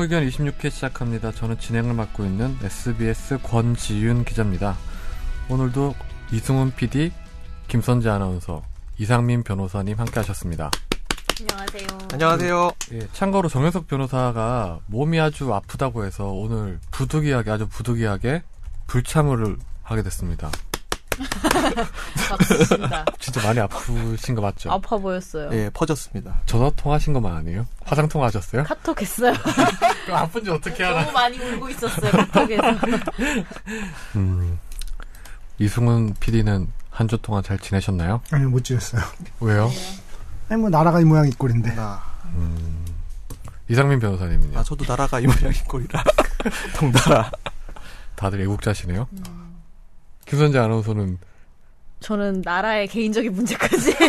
의견 26회 시작합니다. 저는 진행을 맡고 있는 SBS 권지윤 기자입니다. 오늘도 이승훈 PD, 김선재 아나운서, 이상민 변호사님 함께 하셨습니다. 안녕하세요. 안녕하세요. 예, 참고로 정현석 변호사가 몸이 아주 아프다고 해서 오늘 부득이하게 아주 부득이하게 불참을 하게 됐습니다. 박수입니다. 진짜 많이 아프신 거 맞죠? 아파 보였어요. 예, 퍼졌습니다. 전화 통하신 것만 아니에요? 화상 통화하셨어요? 카톡 했어요. 아픈지 어떻게 알아? 너무 많이 울고 있었어요, 카톡에서. 음, 이승훈 PD는 한 주 동안 잘 지내셨나요? 아니 못 지었어요. 왜요? 아니 뭐 나라가 이 모양 이 꼴인데. 나, 음, 이상민 변호사님은요? 아, 저도 나라가 이 모양인 꼴이라. 덩달아. 다들 애국자시네요. 김선재 아나운서는 저는 나라의 개인적인 문제까지.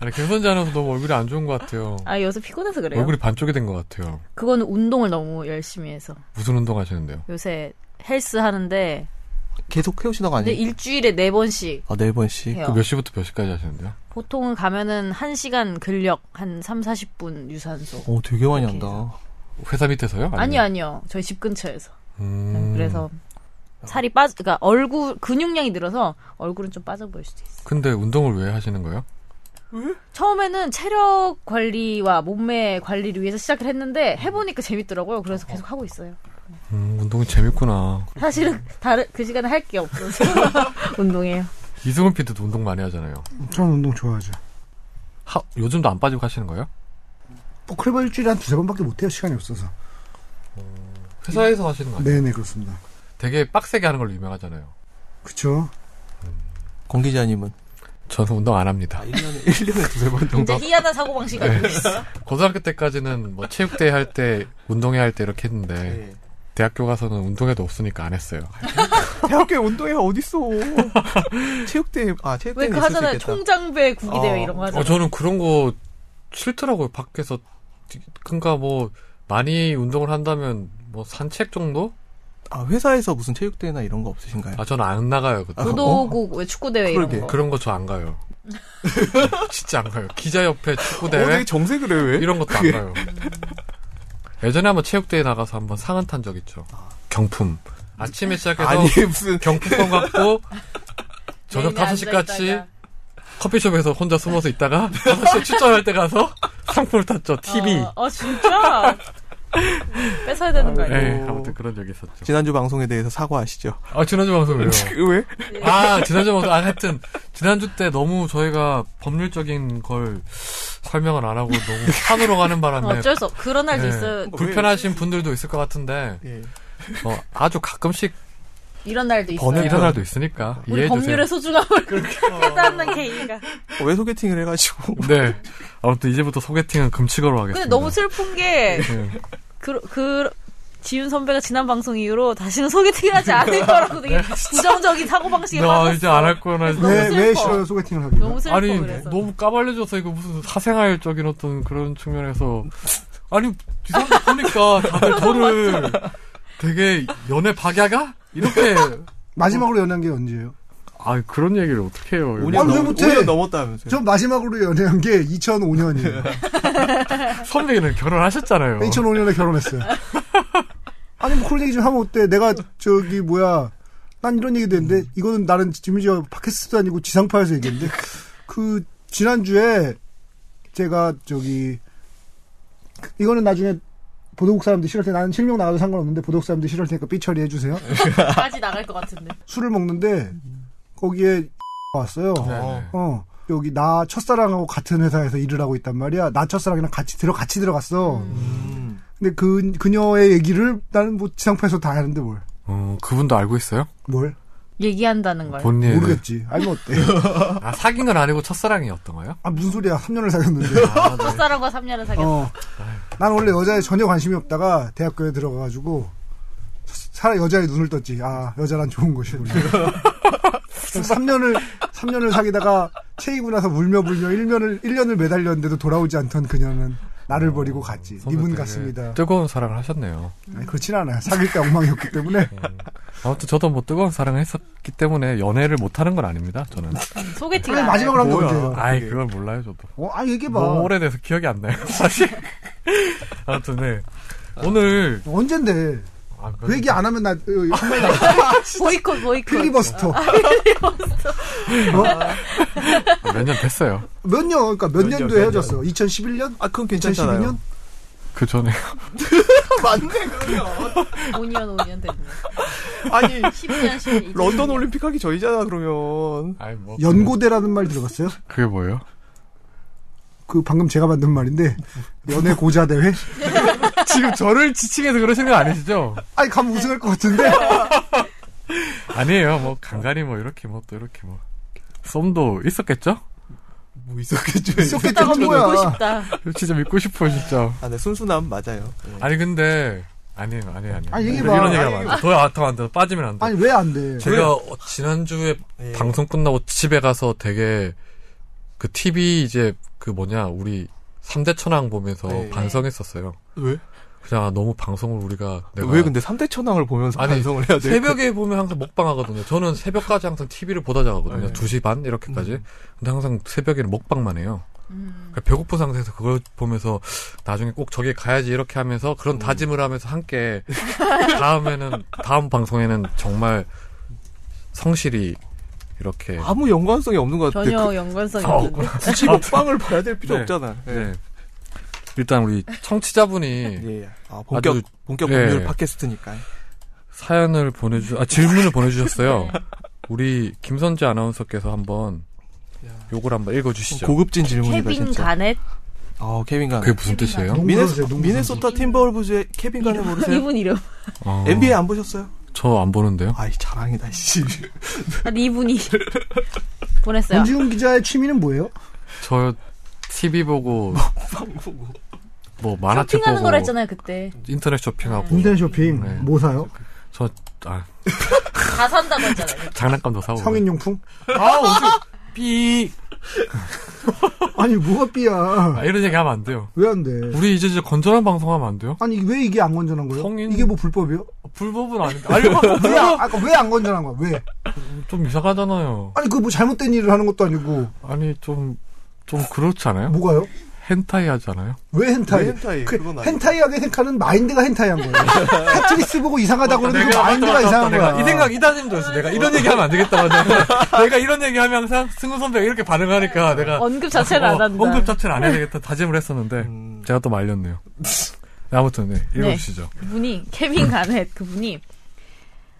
아니 김선재 아나운서 너무 얼굴이 안 좋은 것 같아요. 아, 요새 피곤해서 그래요. 얼굴이 반쪽이 된 것 같아요. 그거는 운동을 너무 열심히 해서. 무슨 운동 하시는데요? 요새 헬스 하는데, 계속 해오시는 거 근데 아니에요? 일주일에 네 번씩 아, 네 번씩. 그 몇 시부터 몇 시까지 하시는데요? 보통은 가면은 1시간 근력, 한 3, 40분 유산소. 오, 되게 많이 한다. 회사 밑에서요? 아니요, 아니요. 저희 집 근처에서. 음, 그래서 살이 빠져, 그러니까 얼굴, 근육량이 늘어서 얼굴은 좀 빠져 보일 수도 있어요. 근데 운동을 왜 하시는 거예요? 처음에는 체력 관리와 몸매 관리를 위해서 시작을 했는데 해보니까 재밌더라고요. 그래서 계속 하고 있어요. 음, 운동이 재밌구나. 사실은 다른 그 시간에 할 게 없어서 운동해요. 이승훈 PD도 운동 많이 하잖아요. 저는 운동 좋아하죠. 하, 요즘도 안 빠지고 하시는 거예요? 뭐 그래봐 일주일에 한 두세 번밖에 못 해요. 시간이 없어서. 회사에서 하시는 거 아니에요? 네네 그렇습니다. 되게 빡세게 하는 걸로 유명하잖아요. 그쵸. 공 기자님은? 저는 운동 안 합니다. 1년에, 1년에 두세 번 정도. 이제 희한한 사고방식 가지고 있어요. 고등학교 때까지는 뭐 체육대회 할 때, 운동회 할 때 이렇게 했는데, 예. 대학교 가서는 운동회도 없으니까 안 했어요. 대학교에 운동회가 어딨어. 체육대회, 아, 체육대회. 왜 그 하잖아요. 총장배 구기대회 어. 이런 거 하잖아요. 어, 저는 그런 거 싫더라고요, 밖에서. 그니까 뭐, 많이 운동을 한다면, 뭐, 산책 정도? 아, 회사에서 무슨 체육대회나 이런 거 없으신가요? 아, 저는 안 나가요. 그 아, 도도국 왜 축구대회 이런 그러게. 거. 그런 거 저 안 가요. 진짜 안 가요. 기자협회 어, 축구대회? 되게 정색을 해, 왜? 이런 것도 안 가요. 예전에 한번 체육대회 나가서 한번 상은 탄 적 있죠. 경품. 아침에 시작해서 아니, 무슨. 경품권 갖고 저녁 메인에 5시까지 앉아있다가. 커피숍에서 혼자 숨어서 있다가 5시에 출전할 때 가서 상품을 탔죠. TV. 어, 어, 진짜? 뺏어야 되는 거 아니에요? 네, 아무튼 그런 적이 있었죠. 지난주 방송에 대해서 사과하시죠. 아, 지난주 방송 왜요? 왜? 아, 지난주 방송, 아, 하여튼, 지난주 때 너무 저희가 법률적인 걸 설명을 안 하고 너무 산으로 가는 바람에 어쩔 수 없. 그런 날도 네. 있어요. 불편하신 분들도 있을 것 같은데, 예. 어, 아주 가끔씩 이런 날도 있어요. 이런 날도 있으니까 우리 이해해 주세요. 법률의 소중함을 깨닫는 케이가. 어, 왜 소개팅을 해가지고. 네. 아무튼 이제부터 소개팅은 금치거로 하겠습니다. 근데 너무 슬픈 게, 네. 그, 그, 지윤 선배가 지난 방송 이후로 다시는 소개팅을 하지 않을 거라고 되게 부정적인 사고방식에 나 빠졌어. 이제 안 할 거나 너무 왜, 왜 슬퍼. 싫어요 소개팅을 하기가? 너무 슬퍼, 아니 그래서. 너무 까발려져서 이거 무슨 사생활적인 어떤 그런 측면에서 아니 뒤섞어 보니까 다들 저를 되게 연애 박야가 이렇게 마지막으로 연애한 게 언제예요? 아 그런 얘기를 어떻게 해요? 5년, 아니, 왜 넘, 못해? 5년 넘었다면서요. 저 마지막으로 연애한 게 2005년이에요. 선배는 결혼하셨잖아요. 2005년에 결혼했어요. 아니 뭐 그런 얘기 좀 하면 어때? 내가 저기 뭐야? 난 이런 얘기도 했는데 이거는 나는 지미지어 팟캐스트도 아니고 지상파에서 얘기했는데 그 지난주에 제가 저기 이거는 나중에 보도국 사람들 싫을 때 나는 실명 나가도 상관없는데 보도국 사람들 싫을 테니까 삐 처리해 주세요. 까지 나갈 것 같은데. 술을 먹는데 거기에 왔어요. 네네. 어. 여기 나 첫사랑하고 같은 회사에서 일을 하고 있단 말이야. 나 첫사랑이랑 같이 들어 같이 들어갔어. 음. 근데 그 그녀의 얘기를 나는 뭐 지상파에서 다 하는데 뭘? 어, 그분도 알고 있어요? 뭘? 얘기한다는 걸. 본인 모르겠지. 알면 어때? 아 사귄 건 아니고 첫사랑이었던 거예요? 아 무슨 소리야? 3년을 사귀었는데. 아, 네. 첫사랑과 3년을 사귀었어. 어. 난 원래 여자에 전혀 관심이 없다가 대학교에 들어가가지고 사 여자의 눈을 떴지. 아 여자란 좋은 것이구나. 3년을 3년을 사귀다가 체이고 나서 울며 불며 1년을 1년을 매달렸는데도 돌아오지 않던 그녀는 나를 버리고 갔지. 되게 같습니다. 뜨거운 사랑을 하셨네요. 아니, 그렇진 않아요. 사귈 때 엉망이었기 때문에. 아무튼 저도 뭐 뜨거운 사랑을 했었기 때문에 연애를 못하는 건 아닙니다. 저는. 소개팅 아니, 안 마지막으로 한게 뭐야. 언제예요? 아이 그걸 몰라요 저도. 어, 아 얘기해봐. 너무 오래돼서 기억이 안 나요. 사실. 아무튼 네. 오늘 언젠데? 아, 그 얘기 안 하면 나, 어, 한마디 나 보이콧 보이콧. 필리버스터. 몇년 됐어요. 몇 년, 그러니까 몇 몇 년, 년도에 몇 헤어졌어? 2011년? 아, 그건 괜찮잖아요. 2012년? 그 전에 맞네, 그러면. 5년 5년 됐네. 아니, 12년 12년. 런던 올림픽 하기 전이잖아, 그러면. 아이 뭐 연고대라는 말 들어봤어요? 그게 뭐예요? 그 방금 제가 만든 말인데 연애 고자 대회? 지금 저를 지칭해서 그러시는 거 아니시죠? 아니 가면 우승할 것 같은데 아니에요. 뭐 간간히 뭐 이렇게 뭐 또 이렇게 뭐 썸도 있었겠죠? 뭐 있었겠죠. 한 믿고. 싶다. 진짜 믿고 싶어요, 진짜. 아, 네, 순수남 맞아요. 네. 아니 근데 아니에요, 아니에요, 아니에요. 아니, 얘기해봐. 이런 안 돼. 더, 더안 돼. 빠지면 안 돼. 아니 왜 안 돼? 제가 어, 지난 주에 네. 방송 끝나고 집에 가서 되게 그 TV 이제 그 뭐냐 우리 3대 천왕 보면서 네. 반성했었어요. 왜? 그냥 아, 너무 방송을 우리가 내가 왜 근데 3대 천왕을 보면서 아니, 반성을 해야 돼? 새벽에 보면 항상 먹방 하거든요. 저는 새벽까지 항상 TV를 보다 자거든요. 네. 2시 반 이렇게까지. 음. 근데 항상 새벽에는 먹방만 해요. 음. 그러니까 배고픈 상태에서 그걸 보면서 나중에 꼭 저기 가야지 이렇게 하면서 그런 음. 다짐을 하면서 함께 다음에는 다음 방송에는 정말 성실히 이렇게 아무 연관성이 없는 것 같아. 전혀 연관성이 어, 없는데. 그, 굳이 먹방을 봐야 될 필요 네. 없잖아. 네. 네. 일단 우리 청취자분이 예, 예. 아, 본격, 아주- 본격 예. 법률 팟캐스트니까. 사연을 보내주 아 질문을 보내주셨어요. 우리 김선재 아나운서께서 한번 야. 요걸 한번 읽어주시죠. 고급진 질문이다, 케빈 진짜. 가넷 어, 케빈 가넷. 그게 무슨 뜻이에요? 미네소, 미네소타. 팀버울브즈의 케빈 가넷 모르세요? 이분 이름. 어, NBA 안 보셨어요? 저 안 보는데요. 아이, 자랑이다, 씨. 아니 이분이 보냈어요. 권지훈 기자의 취미는 뭐예요? 저 TV 보고 보고. 뭐 만화책 쇼핑하는 거라 했잖아요 그때. 인터넷 쇼핑하고 인터넷 쇼핑 네. 뭐 사요? 저 아, 다 산다고 했잖아요. 장난감도 사고 성인용품? 아 어디 삐 아니 뭐가 삐야? 아, 이런 얘기 하면 안 돼요. 왜 안 돼? 우리 이제 이제 건전한 방송하면 안 돼요? 아니 왜 이게 안 건전한 거예요? 성인- 이게 뭐 불법이요? 불법은 아닌데. 아니 뭐, 왜 안, 아까 왜 안 건전한 거야? 왜? 좀 이상하잖아요. 아니 그 뭐 잘못된 일을 하는 것도 아니고 아니 좀 좀 그렇지 않아요? 뭐가요? 헨타이 하잖아요. 왜 헨타이? 왜 헨타이? 그. 헨타이하게 생각하는 마인드가 헨타이한 거예요. 테트리스 보고 이상하다고 그러는 그 마인드가 맞다, 맞다, 이상한 내가 거야. 이 생각 이 다짐도 했어. 내가 이런 얘기 하면 안 되겠다. 내가, 내가 이런 얘기 하면 항상 승우 선배가 이렇게 반응하니까 내가 언급 자체를 안 어, 한다. 언급 자체를 안 해야 되겠다 다짐을 했었는데 음. 제가 또 말렸네요. 네, 아무튼 네, 읽어주시죠. 그분이 케빈 가넷 그분이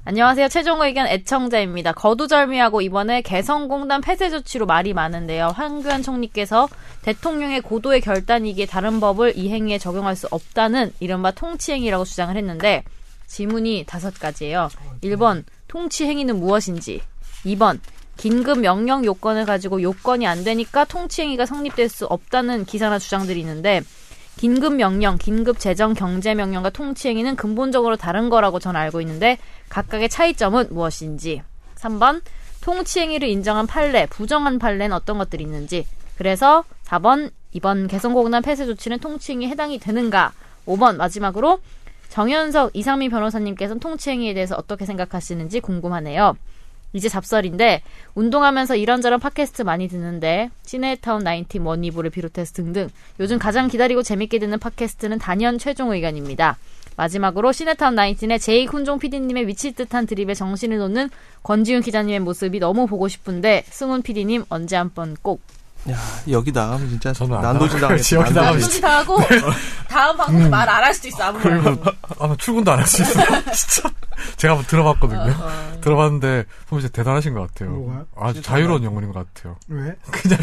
안녕하세요. 최종 의견 애청자입니다. 거두절미하고 이번에 개성공단 폐쇄 조치로 말이 많은데요. 황교안 총리께서 대통령의 고도의 결단이기에 다른 법을 이 행위에 적용할 수 없다는 이른바 통치행위라고 주장을 했는데 질문이 다섯 가지예요. 1번 통치행위는 무엇인지 2번 긴급 명령 요건을 가지고 요건이 안 되니까 통치행위가 성립될 수 없다는 기사나 주장들이 있는데 긴급 명령, 긴급 재정 경제 명령과 통치 행위는 근본적으로 다른 거라고 저는 알고 있는데 각각의 차이점은 무엇인지. 3번 통치 행위를 인정한 판례, 부정한 판례는 어떤 것들이 있는지. 그래서 4번 이번 개성공단 폐쇄 조치는 통치 행위에 해당이 되는가. 5번 마지막으로 정현석 이상민 변호사님께서는 통치 행위에 대해서 어떻게 생각하시는지 궁금하네요. 이제 잡설인데 운동하면서 이런저런 팟캐스트 많이 듣는데 시네타운 19 원이브를 비롯해서 등등 요즘 가장 기다리고 재밌게 듣는 팟캐스트는 단연 최종 의견입니다. 마지막으로 시네타운 19의 제이 훈종 PD님의 미칠 듯한 드립에 정신을 놓는 권지윤 기자님의 모습이 너무 보고 싶은데 승훈 PD님 언제 한번 꼭 야, 여기 나가면 진짜 난도질. 당했어. 여기 나가면 소지 당하고 다음 방송에 말안 할 수도 있어 아무래도 아마 출근도 안 할 수 있어요. 진짜 제가 한번 들어봤거든요. 어. 들어봤는데 보면 진짜 대단하신 것 같아요. 뭐가요? 아주 자유로운 영혼인 것 같아요. 왜? 그냥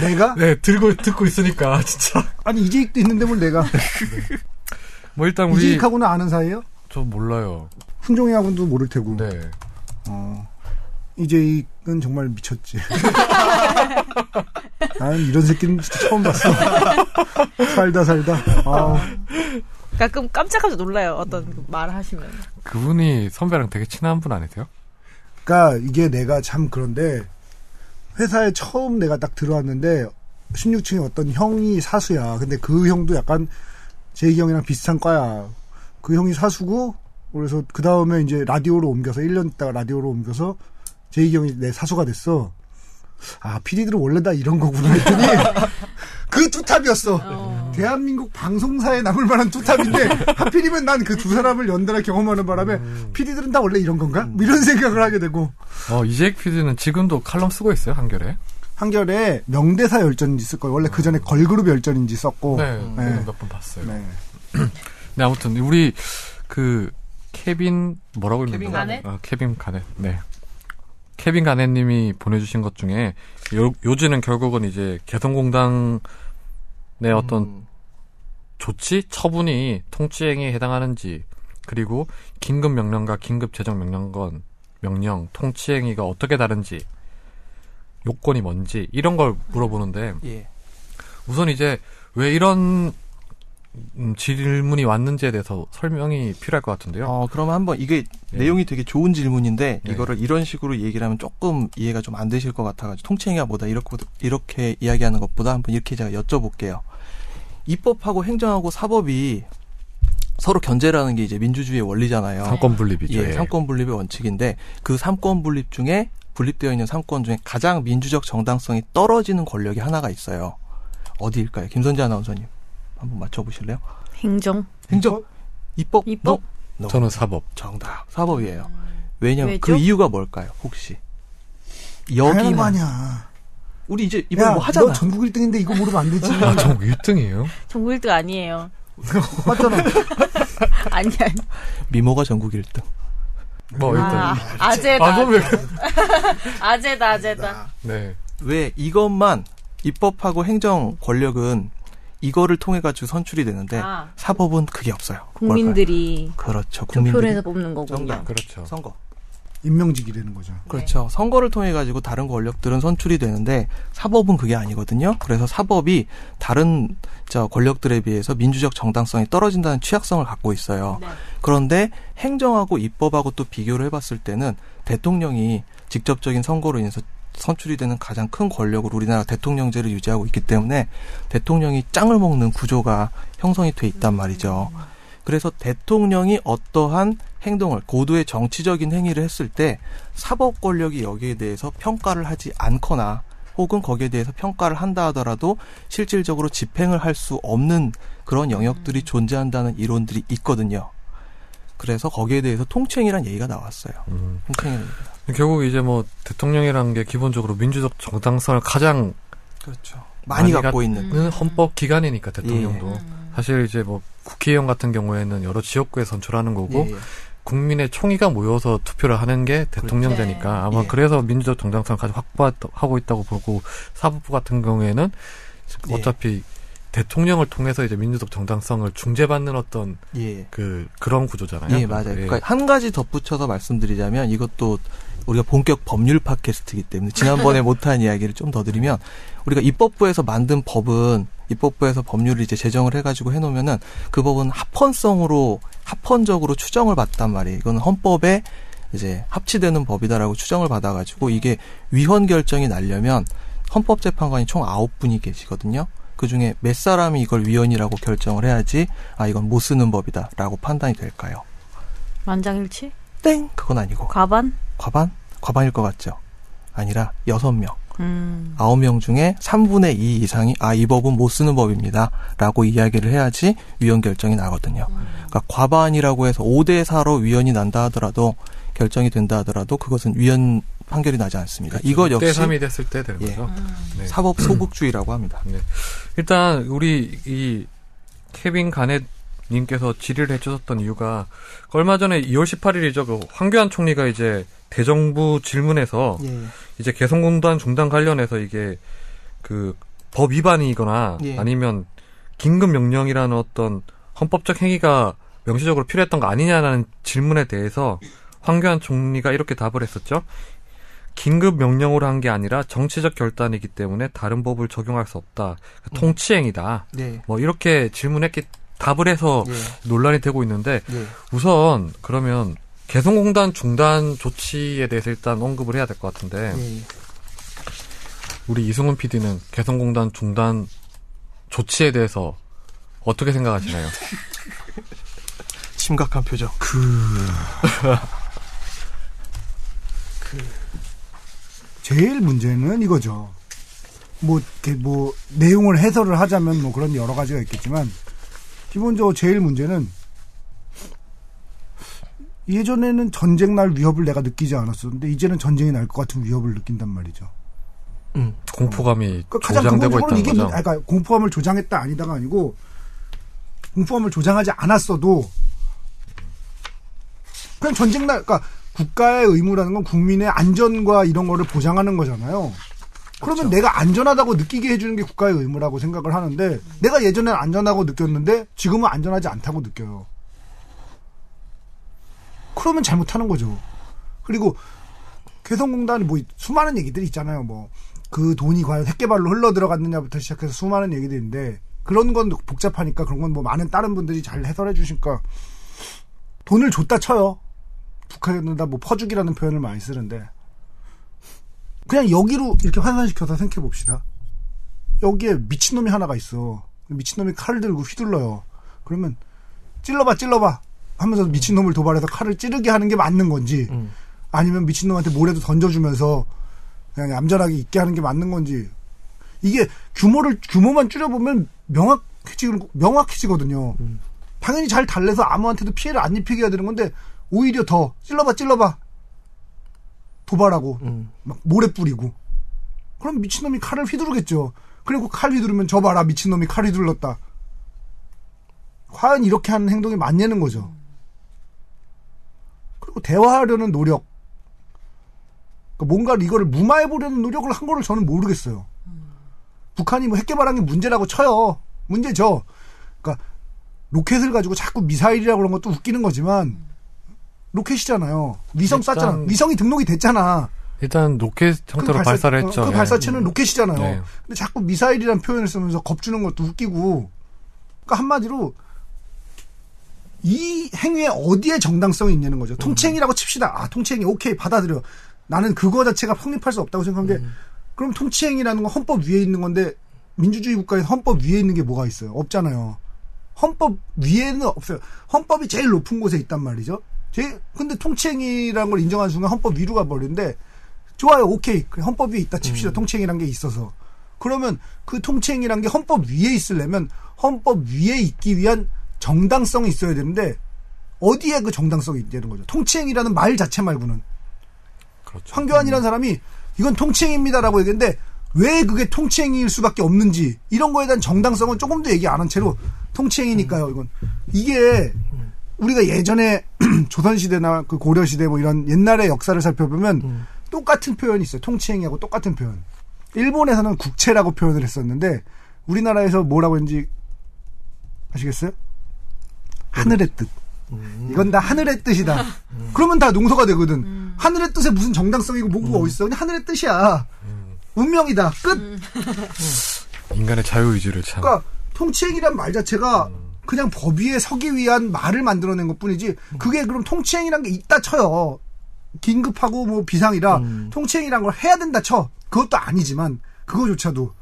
내가? 네 들고 듣고 있으니까 진짜 아니 이재익도 있는데 뭘 내가? 뭐 일단 우리 이재익하고는 아는 사이예요? 저 몰라요. 훈종이하고도 모를 테고. 네. 어, 이재익은 정말 미쳤지. 나는 이런 새끼는 진짜 처음 봤어. 살다 살다. 아, 가끔 깜짝깜짝 놀라요 어떤 그 말을 하시면 그분이 선배랑 되게 친한 분 아니세요? 그러니까 이게 내가 참 그런데 회사에 처음 내가 딱 들어왔는데 16층에 어떤 형이 사수야. 근데 그 형도 약간 제이 형이랑 비슷한 과야. 그 형이 사수고 그래서 그 다음에 이제 라디오로 옮겨서 1년 있다가 라디오로 옮겨서 제이 형이 내 사수가 됐어. 아 PD들은 원래 다 이런 거구나 했더니 그 투탑이었어. 어. 대한민국 방송사에 남을 만한 투탑인데 하필이면 난 그 두 사람을 연달아 경험하는 바람에 음. PD들은 다 원래 이런 건가? 뭐 이런 생각을 하게 되고 어, 이재익 PD는 지금도 칼럼 쓰고 있어요, 한결에. 한결에 명대사 열전인지 쓸 거예요. 원래 그 전에 걸그룹 열전인지 썼고. 네, 네. 몇번 봤어요. 네. 네, 아무튼 우리 그 케빈 뭐라고 읽는 케빈 거야? 가넷? 어, 케빈 가넷. 네. 케빈 가넷님이 보내주신 것 중에 요, 요지는 결국은 이제 개성공단의 어떤 음, 조치 처분이 통치행위에 해당하는지 그리고 긴급 명령과 긴급 재정 명령건 명령 통치행위가 어떻게 다른지 요건이 뭔지 이런 걸 물어보는데 예. 우선 이제 왜 이런 음, 질문이 왔는지에 대해서 설명이 필요할 것 같은데요. 어, 그러면 한번 이게 네. 내용이 되게 좋은 질문인데 네. 이거를 이런 식으로 얘기를 하면 조금 이해가 좀 안 되실 것 같아가지고 통치행위가 뭐다 이렇게 이렇게 이야기하는 것보다 한번 이렇게 제가 여쭤볼게요. 입법하고 행정하고 사법이 서로 견제라는 게 이제 민주주의의 원리잖아요. 삼권 분립이죠. 예, 삼권 분립의 원칙인데 그 삼권 분립 중에 분립되어 있는 삼권 중에 가장 민주적 정당성이 떨어지는 권력이 하나가 있어요. 어디일까요? 김선재 아나운서님 한번 맞춰보실래요? 행정. 행정, 입법, 입법? No? No. 저는 사법. 정답 사법이에요. 왜냐면 왜죠? 그 이유가 뭘까요? 혹시 여기만. 우리 이제 이번에 야, 뭐 하잖아. 너 전국 1등인데 이거 모르면 안 되지. 아, 저 1등이에요? 전국 1등 아니에요. 맞잖아. 아니, 아니. 미모가 전국 1등. 뭐 1등. 아, 아재다. 아, 그럼 왜? 아재다, 아재다. 네. 왜 이것만 입법하고 행정 권력은 이거를 통해 가지고 선출이 되는데 아. 사법은 그게 없어요. 국민들이 뭘까요? 그렇죠. 투표를 국민들이 해서 뽑는 거군요. 정답. 그렇죠. 선거. 임명직이라는 거죠. 그렇죠. 선거를 통해 가지고 다른 권력들은 선출이 되는데 사법은 그게 아니거든요. 그래서 사법이 다른 저 권력들에 비해서 민주적 정당성이 떨어진다는 취약성을 갖고 있어요. 네. 그런데 행정하고 입법하고 또 비교를 해봤을 때는 대통령이 직접적인 선거로 인해서 선출이 되는 가장 큰 권력으로 우리나라 대통령제를 유지하고 있기 때문에 대통령이 짱을 먹는 구조가 형성이 돼 있단 말이죠. 그래서 대통령이 어떠한 행동을 고도의 정치적인 행위를 했을 때 사법 권력이 여기에 대해서 평가를 하지 않거나 혹은 거기에 대해서 평가를 한다 하더라도 실질적으로 집행을 할 수 없는 그런 영역들이 존재한다는 이론들이 있거든요. 그래서 거기에 대해서 통치행위란 얘기가 나왔어요. 음. 통치행위. 결국 이제 뭐 대통령이라는 게 기본적으로 민주적 정당성을 가장 그렇죠. 많이 많이 갖고 갖- 있는. 음. 헌법 기관이니까 대통령도 음. 사실 이제 뭐 국회의원 같은 경우에는 여러 지역구에 선출하는 거고 예, 예. 국민의 총의가 모여서 투표를 하는 게 대통령제니까 그렇죠. 아마 예. 그래서 민주적 정당성을 가장 확보하고 있다고 보고 사법부 같은 경우에는 예. 어차피 대통령을 통해서 이제 민주적 정당성을 중재받는 어떤 예. 그 그런 구조잖아요. 예, 맞아요. 그러니까 한 가지 덧붙여서 말씀드리자면 이것도 우리가 본격 법률 팟캐스트이기 때문에 지난번에 못한 이야기를 좀 더 드리면 우리가 입법부에서 만든 법은 입법부에서 법률을 이제 제정을 해가지고 해놓으면은 그 법은 합헌성으로 합헌적으로 추정을 받단 말이에요. 이거는 헌법에 이제 합치되는 법이다라고 추정을 받아가지고 이게 위헌 결정이 나려면 헌법재판관이 총 아홉 분이 계시거든요. 그 중에 몇 사람이 이걸 위헌이라고 결정을 해야지 아 이건 못 쓰는 법이다라고 판단이 될까요? 만장일치? 땡 그건 아니고 과반? 과반 과반일 것 같죠. 아니라 여섯 명 음. 아홉 명 중에 3분의 2 이상이 아 이 법은 못 쓰는 법입니다라고 이야기를 해야지 위헌 결정이 나거든요. 그러니까 과반이라고 해서 5대 4로 위헌이 난다 하더라도 결정이 된다 하더라도 그것은 위헌 판결이 나지 않습니다. 이거 때 역시 3이 됐을 때 되는 예. 거죠. 네. 사법 소극주의라고 합니다. 네. 일단 우리 이 케빈 가넷 님께서 질의를 해주셨던 이유가 얼마 전에 2월 18일이죠. 그 황교안 총리가 이제 대정부 질문에서 예. 이제 개성공단 중단 관련해서 이게 그 법 위반이거나 예. 아니면 긴급 명령이라는 어떤 헌법적 행위가 명시적으로 필요했던 거 아니냐는 질문에 대해서 황교안 총리가 이렇게 답을 했었죠. 긴급 명령으로 한 게 아니라 정치적 결단이기 때문에 다른 법을 적용할 수 없다. 통치행위다. 네. 뭐 이렇게 질문했기 답을 해서 예. 논란이 되고 있는데 예. 우선 그러면 개성공단 중단 조치에 대해서 일단 언급을 해야 될 것 같은데 예. 우리 이승훈 PD는 개성공단 중단 조치에 대해서 어떻게 생각하시나요? 심각한 표정. 그, 그, 제일 문제는 이거죠. 뭐, 이렇게 뭐, 내용을 해설을 하자면 뭐 그런 여러 가지가 있겠지만, 기본적으로 제일 문제는, 예전에는 전쟁 날 위협을 내가 느끼지 않았었는데, 이제는 전쟁이 날 것 같은 위협을 느낀단 말이죠. 음. 공포감이 그 가장 조장되고 근본적으로는 있다는 이게, 거죠. 문- 아니, 그러니까 공포감을 조장했다 아니다가 아니고, 공포감을 조장하지 않았어도, 그냥 전쟁 날, 그러니까 국가의 의무라는 건 국민의 안전과 이런 거를 보장하는 거잖아요. 그러면 내가 안전하다고 느끼게 해주는 게 국가의 의무라고 생각을 하는데, 내가 예전엔 안전하고 느꼈는데, 지금은 안전하지 않다고 느껴요. 그러면 잘못하는 거죠. 그리고, 개성공단이 뭐, 수많은 얘기들이 있잖아요. 뭐, 그 돈이 과연 핵개발로 흘러 들어갔느냐부터 시작해서 수많은 얘기들이 있는데, 그런 건 복잡하니까 그런 건 뭐 많은 다른 분들이 잘 해설해 주시니까, 돈을 줬다 쳐요. 북한에다 뭐 퍼주기라는 표현을 많이 쓰는데 그냥 여기로 이렇게 환산시켜서 생각해 봅시다. 여기에 미친놈이 하나가 있어. 미친놈이 칼을 들고 휘둘러요. 그러면 찔러봐 찔러봐 하면서 미친놈을 도발해서 칼을 찌르게 하는 게 맞는 건지 음. 아니면 미친놈한테 모래도 던져주면서 그냥 얌전하게 있게 하는 게 맞는 건지 이게 규모를 규모만 줄여보면 명확해지 명확해지거든요. 당연히 잘 달래서 아무한테도 피해를 안 입히게 해야 되는 건데 오히려 더 찔러봐 찔러봐 도발하고 음. 막 모래 뿌리고 그럼 미친놈이 칼을 휘두르겠죠. 그리고 칼 휘두르면 저 봐라 미친놈이 칼 휘둘렀다. 과연 이렇게 하는 행동이 맞냐는 거죠. 그리고 대화하려는 노력. 그러니까 뭔가 이거를 무마해 보려는 노력을 한 거를 저는 모르겠어요. 북한이 뭐 핵개발한 게 문제라고 쳐요. 문제죠. 그러니까 로켓을 가지고 자꾸 미사일이라고 그런 것도 웃기는 거지만 로켓이잖아요. 위성 일단- 쐈잖아. 위성이 등록이 됐잖아. 일단 로켓 형태로 발사를 어, 했죠. 그 예. 발사체는 로켓이잖아요. 네. 근데 자꾸 미사일이라는 표현을 쓰면서 겁주는 것도 웃기고. 그러니까 한마디로 이 행위에 어디에 정당성이 있냐는 거죠. 통치행위라고 칩시다. 아, 통치행위 오케이 받아들여. 나는 그거 자체가 성립할 수 없다고 생각하는 게 그럼 통치행위라는 건 헌법 위에 있는 건데 민주주의 국가에서 헌법 위에 있는 게 뭐가 있어요? 없잖아요. 헌법 위에는 없어요. 헌법이 제일 높은 곳에 있단 말이죠. 제 근데 통치행위라는 걸 인정하는 순간 헌법 위로 가버리는데 좋아요, 오케이. 그래, 헌법 위에 있다 칩시다. 통치행위란 게 있어서. 그러면 그 통치행위란 게 헌법 위에 있으려면 헌법 위에 있기 위한 정당성이 있어야 되는데 어디에 그 정당성이 있다는 거죠. 통치행위라는 말 자체 말고는. 그렇죠. 황교안이라는 사람이 이건 통치행위입니다라고 얘기했는데 왜 그게 통치행위일 수밖에 없는지 이런 거에 대한 정당성은 조금 더 얘기 안 한 채로 통치행위니까요. 이건 이게 우리가 예전에 조선시대나 그 고려시대 뭐 이런 옛날의 역사를 살펴보면 똑같은 표현이 있어요. 통치행위하고 똑같은 표현. 일본에서는 국채라고 표현을 했었는데 우리나라에서 뭐라고 했는지 아시겠어요? 하늘의 뜻. 이건 다 하늘의 뜻이다. 그러면 다 농서가 되거든. 하늘의 뜻에 무슨 정당성이고 뭐가 어딨어. 그냥 하늘의 뜻이야. 운명이다. 끝. 인간의 자유의지를 참. 그러니까 통치행위란 말 자체가 그냥 법 위에 서기 위한 말을 만들어낸 것 뿐이지 그게 그럼 통치행위란 게 있다 쳐요. 긴급하고 뭐 비상이라 통치행위란 걸 해야 된다 쳐. 그것도 아니지만 그거조차도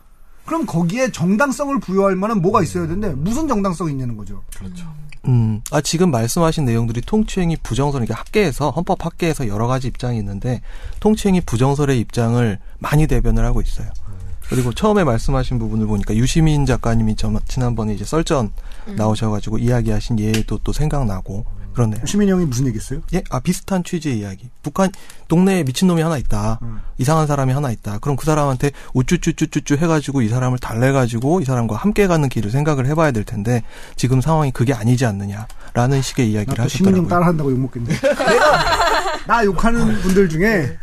그럼 거기에 정당성을 부여할 만한 뭐가 있어야 되는데 무슨 정당성이 있냐는 거죠. 그렇죠. 음, 아, 지금 말씀하신 내용들이 통치행위 부정설, 그러니까 학계에서, 헌법 학계에서 여러 가지 입장이 있는데, 통치행위 부정설의 입장을 많이 대변을 하고 있어요. 그리고 처음에 말씀하신 부분을 보니까 유시민 작가님이 저- 지난번에 이제 썰전 나오셔가지고 이야기하신 예도 또 생각나고, 그러네요. 시민 형이 무슨 얘기했어요? 예, 아, 비슷한 취지의 이야기. 북한, 동네에 미친 놈이 하나 있다. 음. 이상한 사람이 하나 있다. 그럼 그 사람한테 우쭈쭈쭈쭈쭈 해가지고 이 사람을 달래가지고 이 사람과 함께 가는 길을 생각을 해봐야 될 텐데 지금 상황이 그게 아니지 않느냐라는 식의 이야기를 나또 시민 형 하셨더라고요. 따라한다고 욕 먹겠네. 내가 나 욕하는 분들 중에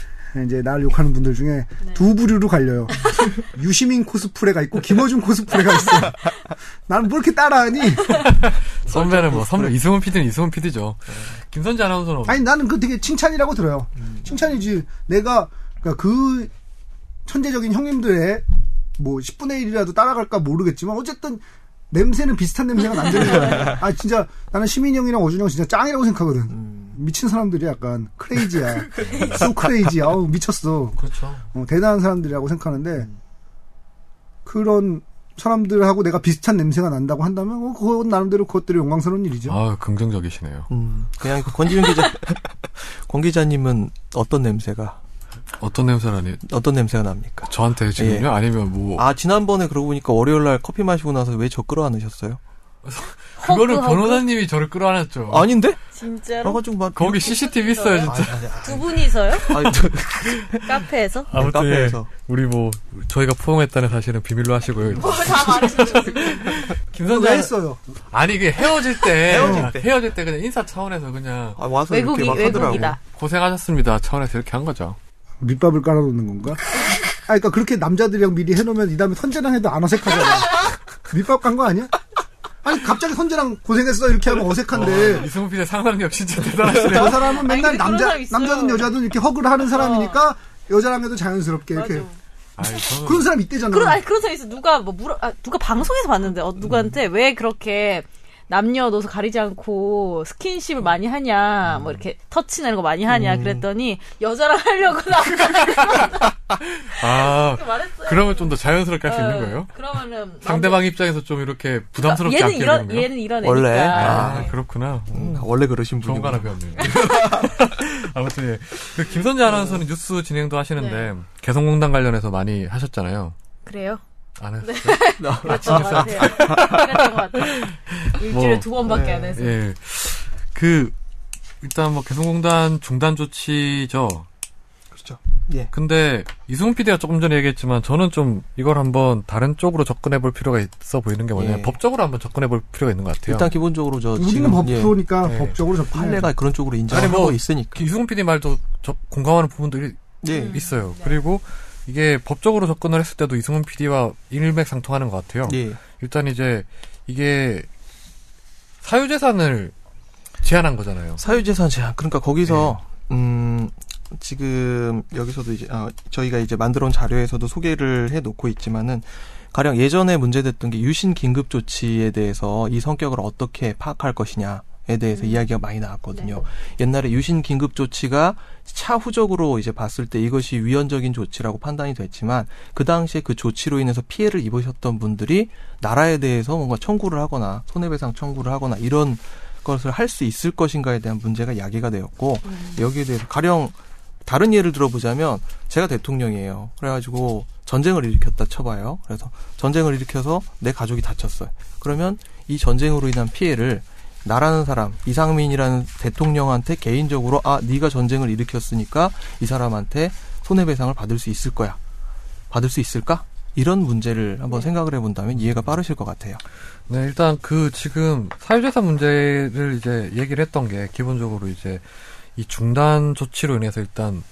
이제 나를 욕하는 분들 중에 두 부류로 갈려요. 유시민 코스프레가 있고 김어준 코스프레가 있어. 나는 뭐 이렇게 따라하니? 선배는 뭐 선배 이승훈 PD는 이승훈 PD죠. 김선재 아나운서는 아니 나는 그 되게 칭찬이라고 들어요. 칭찬이지. 내가 그러니까 그 천재적인 형님들의 뭐 10분의 1이라도 따라갈까 모르겠지만 어쨌든 냄새는 비슷한 냄새가 난다는 거야. 아 진짜 나는 시민 형이랑 어준 형 진짜 짱이라고 생각하거든. 미친 사람들이 약간 크레이지야. so 크레이지. 아우 미쳤어. 그렇죠. 어, 대단한 사람들이라고 생각하는데 그런 사람들하고 내가 비슷한 냄새가 난다고 한다면 어, 그건 나름대로 그것들이 영광스러운 일이죠. 아 긍정적이시네요. 음, 그냥 그 권지윤 기자, 권 기자님은 어떤 냄새가? 어떤 냄새라니? 어떤 냄새가 납니까? 저한테 지금요? 예. 아니면 뭐 아 지난번에 그러고 보니까 월요일 날 커피 마시고 나서 왜 저 끌어안으셨어요? 그거를 허그, 변호사님이 저를 끌어안았죠. 아닌데? 진짜로? 그래가지고 막 거기 CCTV 있어요, 진짜. 아니, 아니, 아니. 두 분이서요? 아니, 저, 카페에서? 아무튼 예, 카페에서. 우리 뭐 저희가 포옹했다는 사실은 비밀로 하시고요. 다 말해주셨어요. 왜 김선재 했어요? 아니 이게 헤어질 때 헤어질 때. 헤어질 때 그냥 인사 차원에서 그냥 아, 와서 외국이, 이렇게 막 하더라고. 외국이다. 고생하셨습니다 차원에서 이렇게 한 거죠. 밑밥을 깔아놓는 건가? 아, 그러니까 그렇게 남자들이랑 미리 해놓으면 이 다음에 선재랑 해도 안 어색하잖아. 밑밥 간 거 아니야? 아니 갑자기 선재랑 고생했어 이렇게 하면 어색한데 이승훈 PD의 상상력 진짜 대단하시네요. 저 사람은 맨날 아니, 남자. 남자든 여자든 이렇게 허그를 하는 사람이니까 여자랑 해도 자연스럽게 이렇게 맞아. 아니, 저는 그런 사람 있대잖아. 그런, 아니, 그런 사람 있어. 누가, 뭐, 물어, 아, 누가 방송에서 봤는데, 어, 누구한테 왜 그렇게 남녀노소 가리지 않고 스킨십을 많이 하냐, 뭐, 이렇게 터치나 이런 거 많이 하냐, 그랬더니, 여자랑 하려고 나 아 말했어요. 그러면 좀 더 자연스럽게 할 수 있는 어, 거예요? 그러면. 상대방 입장에서 좀 이렇게 부담스럽지 얘는 않게 이런, 되는 거예요? 얘는 이런 원래? 애니까. 아 그렇구나. 음, 원래 그러신 좋은. 거 하나 배웠네요. 아무튼 예. 그 김선재 아나운서는 뉴스 진행도 하시는데 네. 개성공단 관련해서 많이 하셨잖아요. 그래요? 안 했어요? 그랬던 것 같아요. 그랬던 것 같아요. 일주일에 뭐, 두 번밖에 안 해서. 예. 그 일단 뭐 개성공단 중단 조치죠. 그렇죠. 예. 근데 이승훈 PD가 조금 전에 얘기했지만 저는 좀 이걸 한번 다른 쪽으로 접근해 볼 필요가 있어 보이는 게 뭐냐면 예. 법적으로 한번 접근해 볼 필요가 있는 것 같아요. 일단 기본적으로 저 우리는 지금 예, 법프로니까 예. 법적으로 접근해. 판례가 그런 쪽으로 인정하고 뭐, 있으니까. 이승훈 PD 말도 저 공감하는 부분들이 예. 있어요. 그리고 이게 법적으로 접근을 했을 때도 이승훈 PD와 일맥상통하는 것 같아요. 예. 일단 이제 이게 사유재산을 제한한 거잖아요. 사유재산 제한. 그러니까 거기서 네. 음 지금 여기서도 이제 아, 저희가 이제 만들어온 자료에서도 소개를 해 놓고 있지만은 가령 예전에 문제됐던 게 유신 긴급 조치에 대해서 이 성격을 어떻게 파악할 것이냐 에 대해서 이야기가 많이 나왔거든요. 옛날에 유신 긴급 조치가 차후적으로 이제 봤을 때 이것이 위헌적인 조치라고 판단이 됐지만 그 당시에 그 조치로 인해서 피해를 입으셨던 분들이 나라에 대해서 뭔가 청구를 하거나 손해배상 청구를 하거나 이런 것을 할 수 있을 것인가에 대한 문제가 야기가 되었고 여기에 대해서 가령 다른 예를 들어보자면 제가 대통령이에요. 그래가지고 전쟁을 일으켰다 쳐봐요. 그래서 전쟁을 일으켜서 내 가족이 다쳤어요. 그러면 이 전쟁으로 인한 피해를 나라는 사람 이상민이라는 대통령한테 개인적으로 아 네가 전쟁을 일으켰으니까 이 사람한테 손해배상을 받을 수 있을 거야. 받을 수 있을까? 이런 문제를 한번 생각을 해본다면 이해가 빠르실 것 같아요. 네, 일단 그 지금 사유재산 문제를 이제 얘기를 했던 게 기본적으로 이제 이 중단 조치로 인해서 일단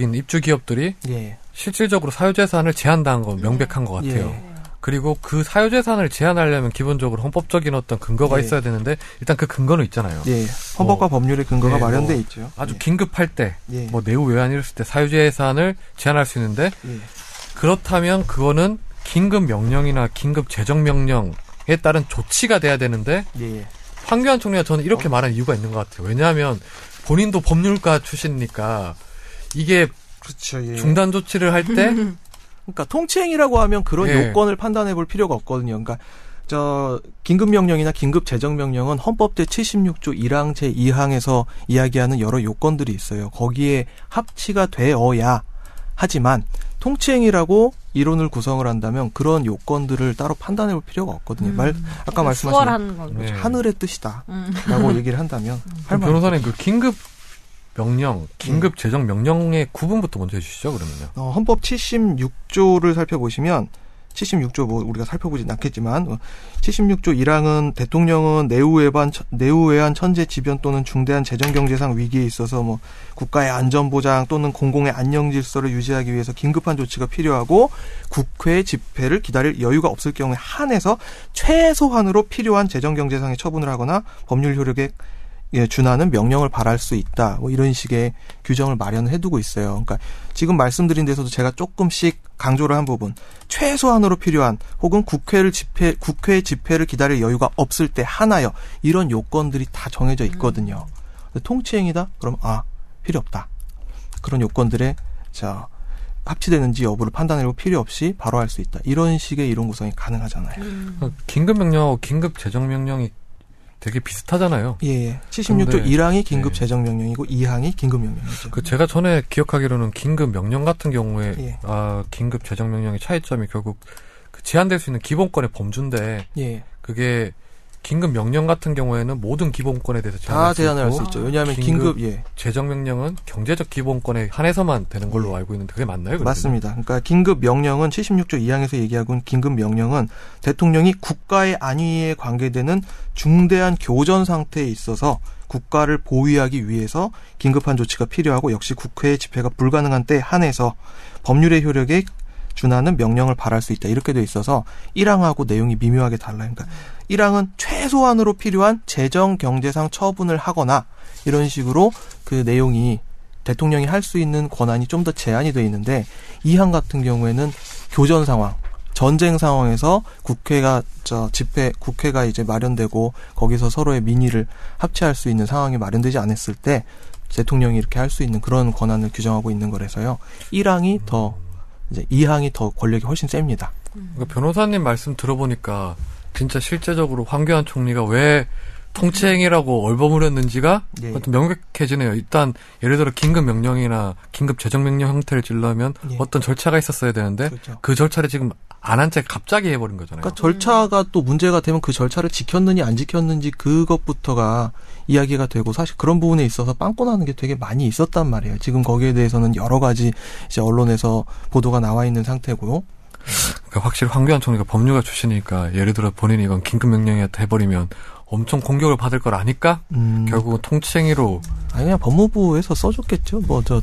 있는 입주 기업들이 예. 실질적으로 사유재산을 제한당한 건 명백한 것 같아요. 예. 그리고 그 사유재산을 제한하려면 기본적으로 헌법적인 어떤 근거가 예. 있어야 되는데 일단 그 근거는 있잖아요. 예. 헌법과 법률의 근거가 예, 뭐 마련돼 있죠. 아주 예. 긴급할 때, 예. 뭐 내후 외환 이랬을 때 사유재산을 제한할 수 있는데 예. 그렇다면 그거는 긴급 명령이나 긴급 재정 명령에 따른 조치가 돼야 되는데 예. 황교안 총리가 저는 이렇게 말한 이유가 있는 것 같아요. 왜냐하면 본인도 법률가 출신이니까 이게 그렇죠. 예. 중단 조치를 할 때 그러니까 통치행위라고 하면 그런 예. 요건을 판단해 볼 필요가 없거든요. 그러니까 저 긴급 명령이나 긴급 재정 명령은 헌법 제 76조 1항 제 2항에서 이야기하는 여러 요건들이 있어요. 거기에 합치가 되어야 하지만 통치행위라고 이론을 구성을 한다면 그런 요건들을 따로 판단해 볼 필요가 없거든요. 말 아까 말씀하신 수월한 거. 네. 하늘의 뜻이다라고 음. 얘기를 한다면 말. 변호사님 그 긴급 명령, 긴급 재정 명령의 구분부터 먼저 해주시죠 그러면요. 어, 헌법 76조를 살펴보시면 76조 뭐 우리가 살펴보진 않겠지만 어, 76조 1항은 대통령은 내후 외반 내후 외환 천재 지변 또는 중대한 재정 경제상 위기에 있어서 뭐 국가의 안전 보장 또는 공공의 안녕 질서를 유지하기 위해서 긴급한 조치가 필요하고 국회 집회를 기다릴 여유가 없을 경우에 한해서 최소한으로 필요한 재정 경제상의 처분을 하거나 법률 효력에 예, 준하는 명령을 발할 수 있다. 뭐 이런 식의 규정을 마련해 두고 있어요. 그러니까 지금 말씀드린 데서도 제가 조금씩 강조를 한 부분 최소한으로 필요한 혹은 국회를 집회 국회 집회를 기다릴 여유가 없을 때 하나여 이런 요건들이 다 정해져 있거든요. 근데 통치행위다? 그럼 아 필요 없다. 그런 요건들에 자 합치되는지 여부를 판단해볼 필요 없이 바로 할 수 있다. 이런 식의 이론 구성이 가능하잖아요. 긴급 명령하고 긴급 재정 명령이 되게 비슷하잖아요. 예, 예. 76조 근데- 1항이 긴급 네. 재정 명령이고 2항이 긴급 명령이죠. 그 제가 전에 기억하기로는 긴급 명령 같은 경우에 예. 아 긴급 재정 명령의 차이점이 결국 그 제한될 수 있는 기본권의 범주인데 예. 그게 긴급 명령 같은 경우에는 모든 기본권에 대해서 다 제한할 수 제한을 할 수 있죠. 왜냐하면 긴급 긴급, 예. 재정 명령은 경제적 기본권에 한해서만 되는 걸로 알고 있는데 그게 맞나요? 그러면? 맞습니다. 그러니까 긴급 명령은 76조 2항에서 얘기하고 긴급 명령은 대통령이 국가의 안위에 관계되는 중대한 교전 상태에 있어서 국가를 보위하기 위해서 긴급한 조치가 필요하고 역시 국회의 집회가 불가능한 때에 한해서 법률의 효력에 준하는 명령을 발할 수 있다. 이렇게 돼 있어서 1항하고 내용이 미묘하게 달라요. 그러니까 1항은 최소한으로 필요한 재정 경제상 처분을 하거나 이런 식으로 그 내용이 대통령이 할 수 있는 권한이 좀 더 제한이 돼 있는데 2항 같은 경우에는 교전 상황, 전쟁 상황에서 국회가 저 집회 국회가 이제 마련되고 거기서 서로의 민의를 합치할 수 있는 상황이 마련되지 않았을 때 대통령이 이렇게 할 수 있는 그런 권한을 규정하고 있는 거라서요. 1항이 더 이제 2항이 더 권력이 훨씬 셉니다. 그러니까 변호사님 말씀 들어보니까 진짜 실제적으로 황교안 총리가 왜 통치행위라고 얼버무렸는지가 예. 좀 명백해지네요. 일단 예를 들어 긴급 명령이나 긴급 재정 명령 형태를 찔러면 예. 어떤 절차가 있었어야 되는데 그렇죠. 그 절차를 지금 안 한 채 갑자기 해버린 거잖아요. 그러니까 절차가 또 문제가 되면 그 절차를 지켰느냐 안 지켰는지 그것부터가 이야기가 되고 사실 그런 부분에 있어서 빵꾸 나는 게 되게 많이 있었단 말이에요. 지금 거기에 대해서는 여러 가지 이제 언론에서 보도가 나와 있는 상태고요. 그러니까 확실히 황교안 총리가 법률가 출신이니까 예를 들어 본인이 이건 긴급 명령이었다 해버리면 엄청 공격을 받을 걸 아니까 음, 결국은 통치행위로 아니 그냥 법무부에서 써줬겠죠. 뭐저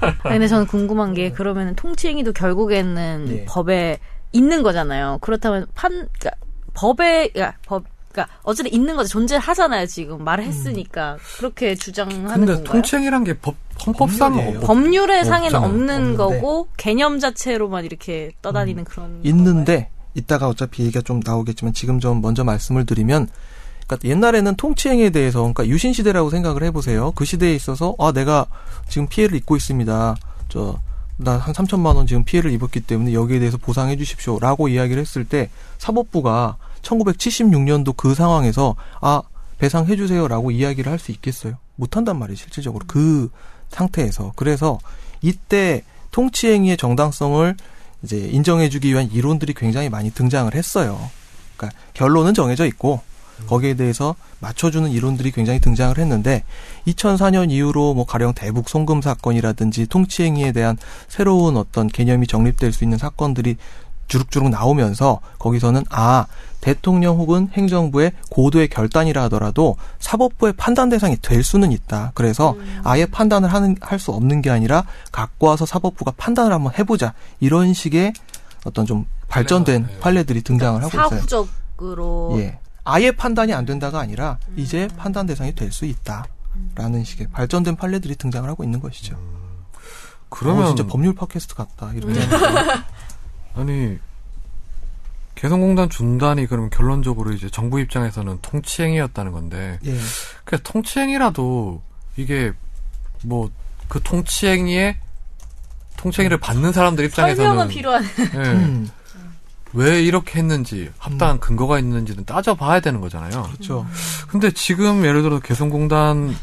아니, 근데 저는 궁금한 게 그러면 통치행위도 결국에는 네. 법에 있는 거잖아요. 그렇다면 판 그러니까 법에 그러니까 법 그러니까 어쨌든 있는 거죠. 존재하잖아요. 지금 말을 했으니까 그렇게 주장하는 근데 건가요? 통치행위란 게 법, 헌법상 법률이에요. 뭐- 법률의 상에는. 없는 없는데. 거고 개념 자체로만 이렇게 떠다니는 그런 건가요? 있는데 이따가 어차피 얘기가 좀 나오겠지만 지금 좀 먼저 말씀을 드리면 그러니까 옛날에는 통치행위에 대해서 그러니까 유신 시대라고 생각을 해보세요. 그 시대에 있어서 아 내가 지금 피해를 입고 있습니다. 저 나 한 3천만 원 지금 피해를 입었기 때문에 여기에 대해서 보상해 주십시오라고 이야기를 했을 때 사법부가 1976년도 그 상황에서 아 배상해 주세요라고 이야기를 할 수 있겠어요? 못 한단 말이에요, 실질적으로. 그 상태에서. 그래서 이때 통치 행위의 정당성을 이제 인정해 주기 위한 이론들이 굉장히 많이 등장을 했어요. 그러니까 결론은 정해져 있고 거기에 대해서 맞춰주는 이론들이 굉장히 등장을 했는데 2004년 이후로 뭐 가령 대북 송금 사건이라든지 통치행위에 대한 새로운 어떤 개념이 정립될 수 있는 사건들이 주룩주룩 나오면서 거기서는 아 대통령 혹은 행정부의 고도의 결단이라 하더라도 사법부의 판단 대상이 될 수는 있다. 그래서 아예 판단을 하는 할 수 없는 게 아니라 갖고 와서 사법부가 판단을 한번 해보자 이런 식의 어떤 좀 발전된 예. 판례들이 등장을 하고 있어요. 사후적으로 예. 아예 판단이 안 된다가 아니라 이제 판단 대상이 될 수 있다라는 식의 발전된 판례들이 등장을 하고 있는 것이죠. 그러면 어, 진짜 법률 팟캐스트 같다. 이렇게. 아니 개성공단 준단이 그러면 결론적으로 이제 정부 입장에서는 통치행위였다는 건데 예. 그 통치행위라도 이게 뭐 그 통치행위에 통치행위를 받는 사람들 입장에서는 설명은 필요하네. 예, 음, 왜 이렇게 했는지 합당한 근거가 있는지는 따져봐야 되는 거잖아요. 그렇죠. 근데 지금 예를 들어 개성공단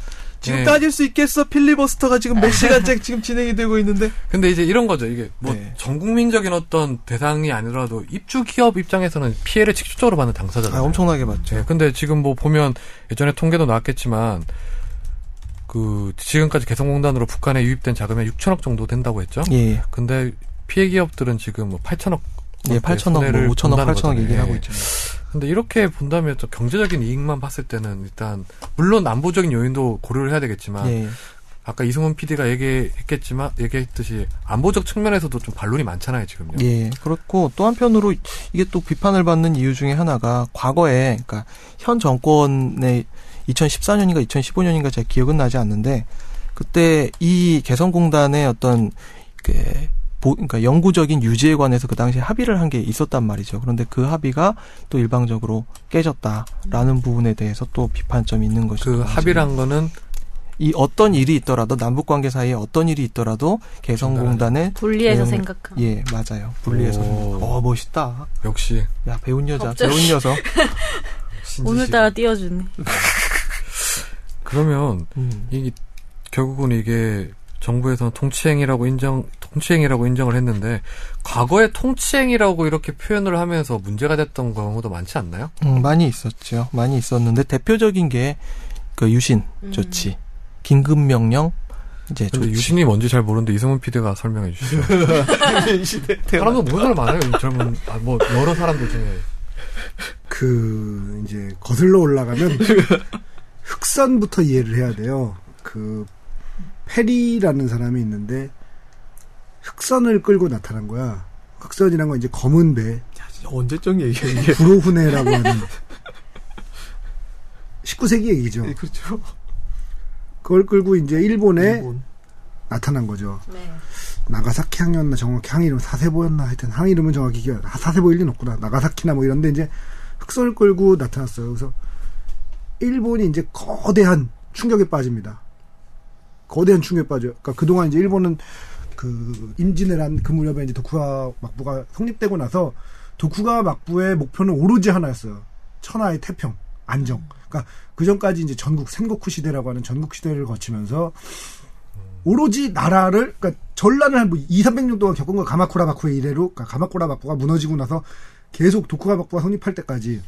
지금 예. 따질 수 있겠어? 필리버스터가 지금 몇 시간째 지금 진행이 되고 있는데. 근데 이제 이런 거죠. 이게 뭐 네. 전국민적인 어떤 대상이 아니라도 입주 기업 입장에서는 피해를 직접적으로 받는 당사자잖아요. 아, 엄청나게 맞죠. 네, 근데 지금 뭐 보면 예전에 통계도 나왔겠지만 그 지금까지 개성공단으로 북한에 유입된 자금이 6천억 정도 된다고 했죠. 예. 근데 피해 기업들은 지금 뭐 8천억 예, 8천억, 뭐 손해를 5천억, 본다는 8천억 거잖아요. 얘기를 하고 예. 있죠. 근데 이렇게 본다면 또 경제적인 이익만 봤을 때는 일단 물론 안보적인 요인도 고려를 해야 되겠지만 예. 아까 이승훈 PD가 얘기했겠지만 얘기했듯이 안보적 측면에서도 좀 반론이 많잖아요 지금요. 예, 그렇고 또 한편으로 이게 또 비판을 받는 이유 중에 하나가 과거에 그러니까 현 정권의 2014년인가 2015년인가 제가 기억은 나지 않는데 그때 이 개성공단의 어떤 그 보, 그러니까 영구적인 유지에 관해서 그 당시에 합의를 한 게 있었단 말이죠. 그런데 그 합의가 또 일방적으로 깨졌다라는 부분에 대해서 또 비판점이 있는 것이죠. 그 합의란 거는 이 어떤 일이 있더라도 남북 관계 사이에 어떤 일이 있더라도 개성공단의 분리해서 생각한. 예, 맞아요. 분리해서. 오. 어, 멋있다. 역시 야, 배운 여자, 갑자기. 배운 녀석. 오늘따라 띄워주네. 그러면 음. 이 결국은 이게 정부에서는 통치행위라고 인정 통치행위라고 인정을 했는데 과거에 통치행위라고 이렇게 표현을 하면서 문제가 됐던 경우도 많지 않나요? 음, 많이 있었죠. 많이 있었는데 대표적인 게 그 유신 조치, 긴급 명령 이제 조치. 유신이 뭔지 잘 모르는데 이승훈 PD가 설명해 주시죠. 사람도 모르는 많아요. 이 젊은 아, 뭐 여러 사람들 중에 그 이제 거슬러 올라가면 흑선부터 이해를 해야 돼요. 그 페리라는 사람이 있는데 흑선을 끌고 나타난 거야. 흑선이란 건 이제 검은 배, 언제적 얘기야 이게? 구로훈해라고 하는 19세기 얘기죠. 그렇죠. 그걸 끌고 이제 일본에 일본. 나타난 거죠. 네. 나가사키 항이었나 정확히 항 이름 사세보였나 하여튼 항 이름은 정확히 기억 아, 사세보 일 리는 없구나 나가사키나 뭐 이런데 이제 흑선을 끌고 나타났어요 그래서 일본이 이제 거대한 충격에 빠집니다 거대한 충격에 빠져요. 그러니까 그동안 이제 일본은 그 임진왜란 그 무렵에 이제 도쿠가 막부가 성립되고 나서 도쿠가 막부의 목표는 오로지 하나였어요. 천하의 태평 안정. 그러니까 그 전까지 이제 전국 생고쿠 시대라고 하는 전국 시대를 거치면서 오로지 나라를 그러니까 전란을 한뭐 2, 300년 동안 겪은 거 가마쿠라 바쿠의 이래로 그러니까 가마쿠라 바쿠가 무너지고 나서 계속 도쿠가 바쿠가 성립할 때까지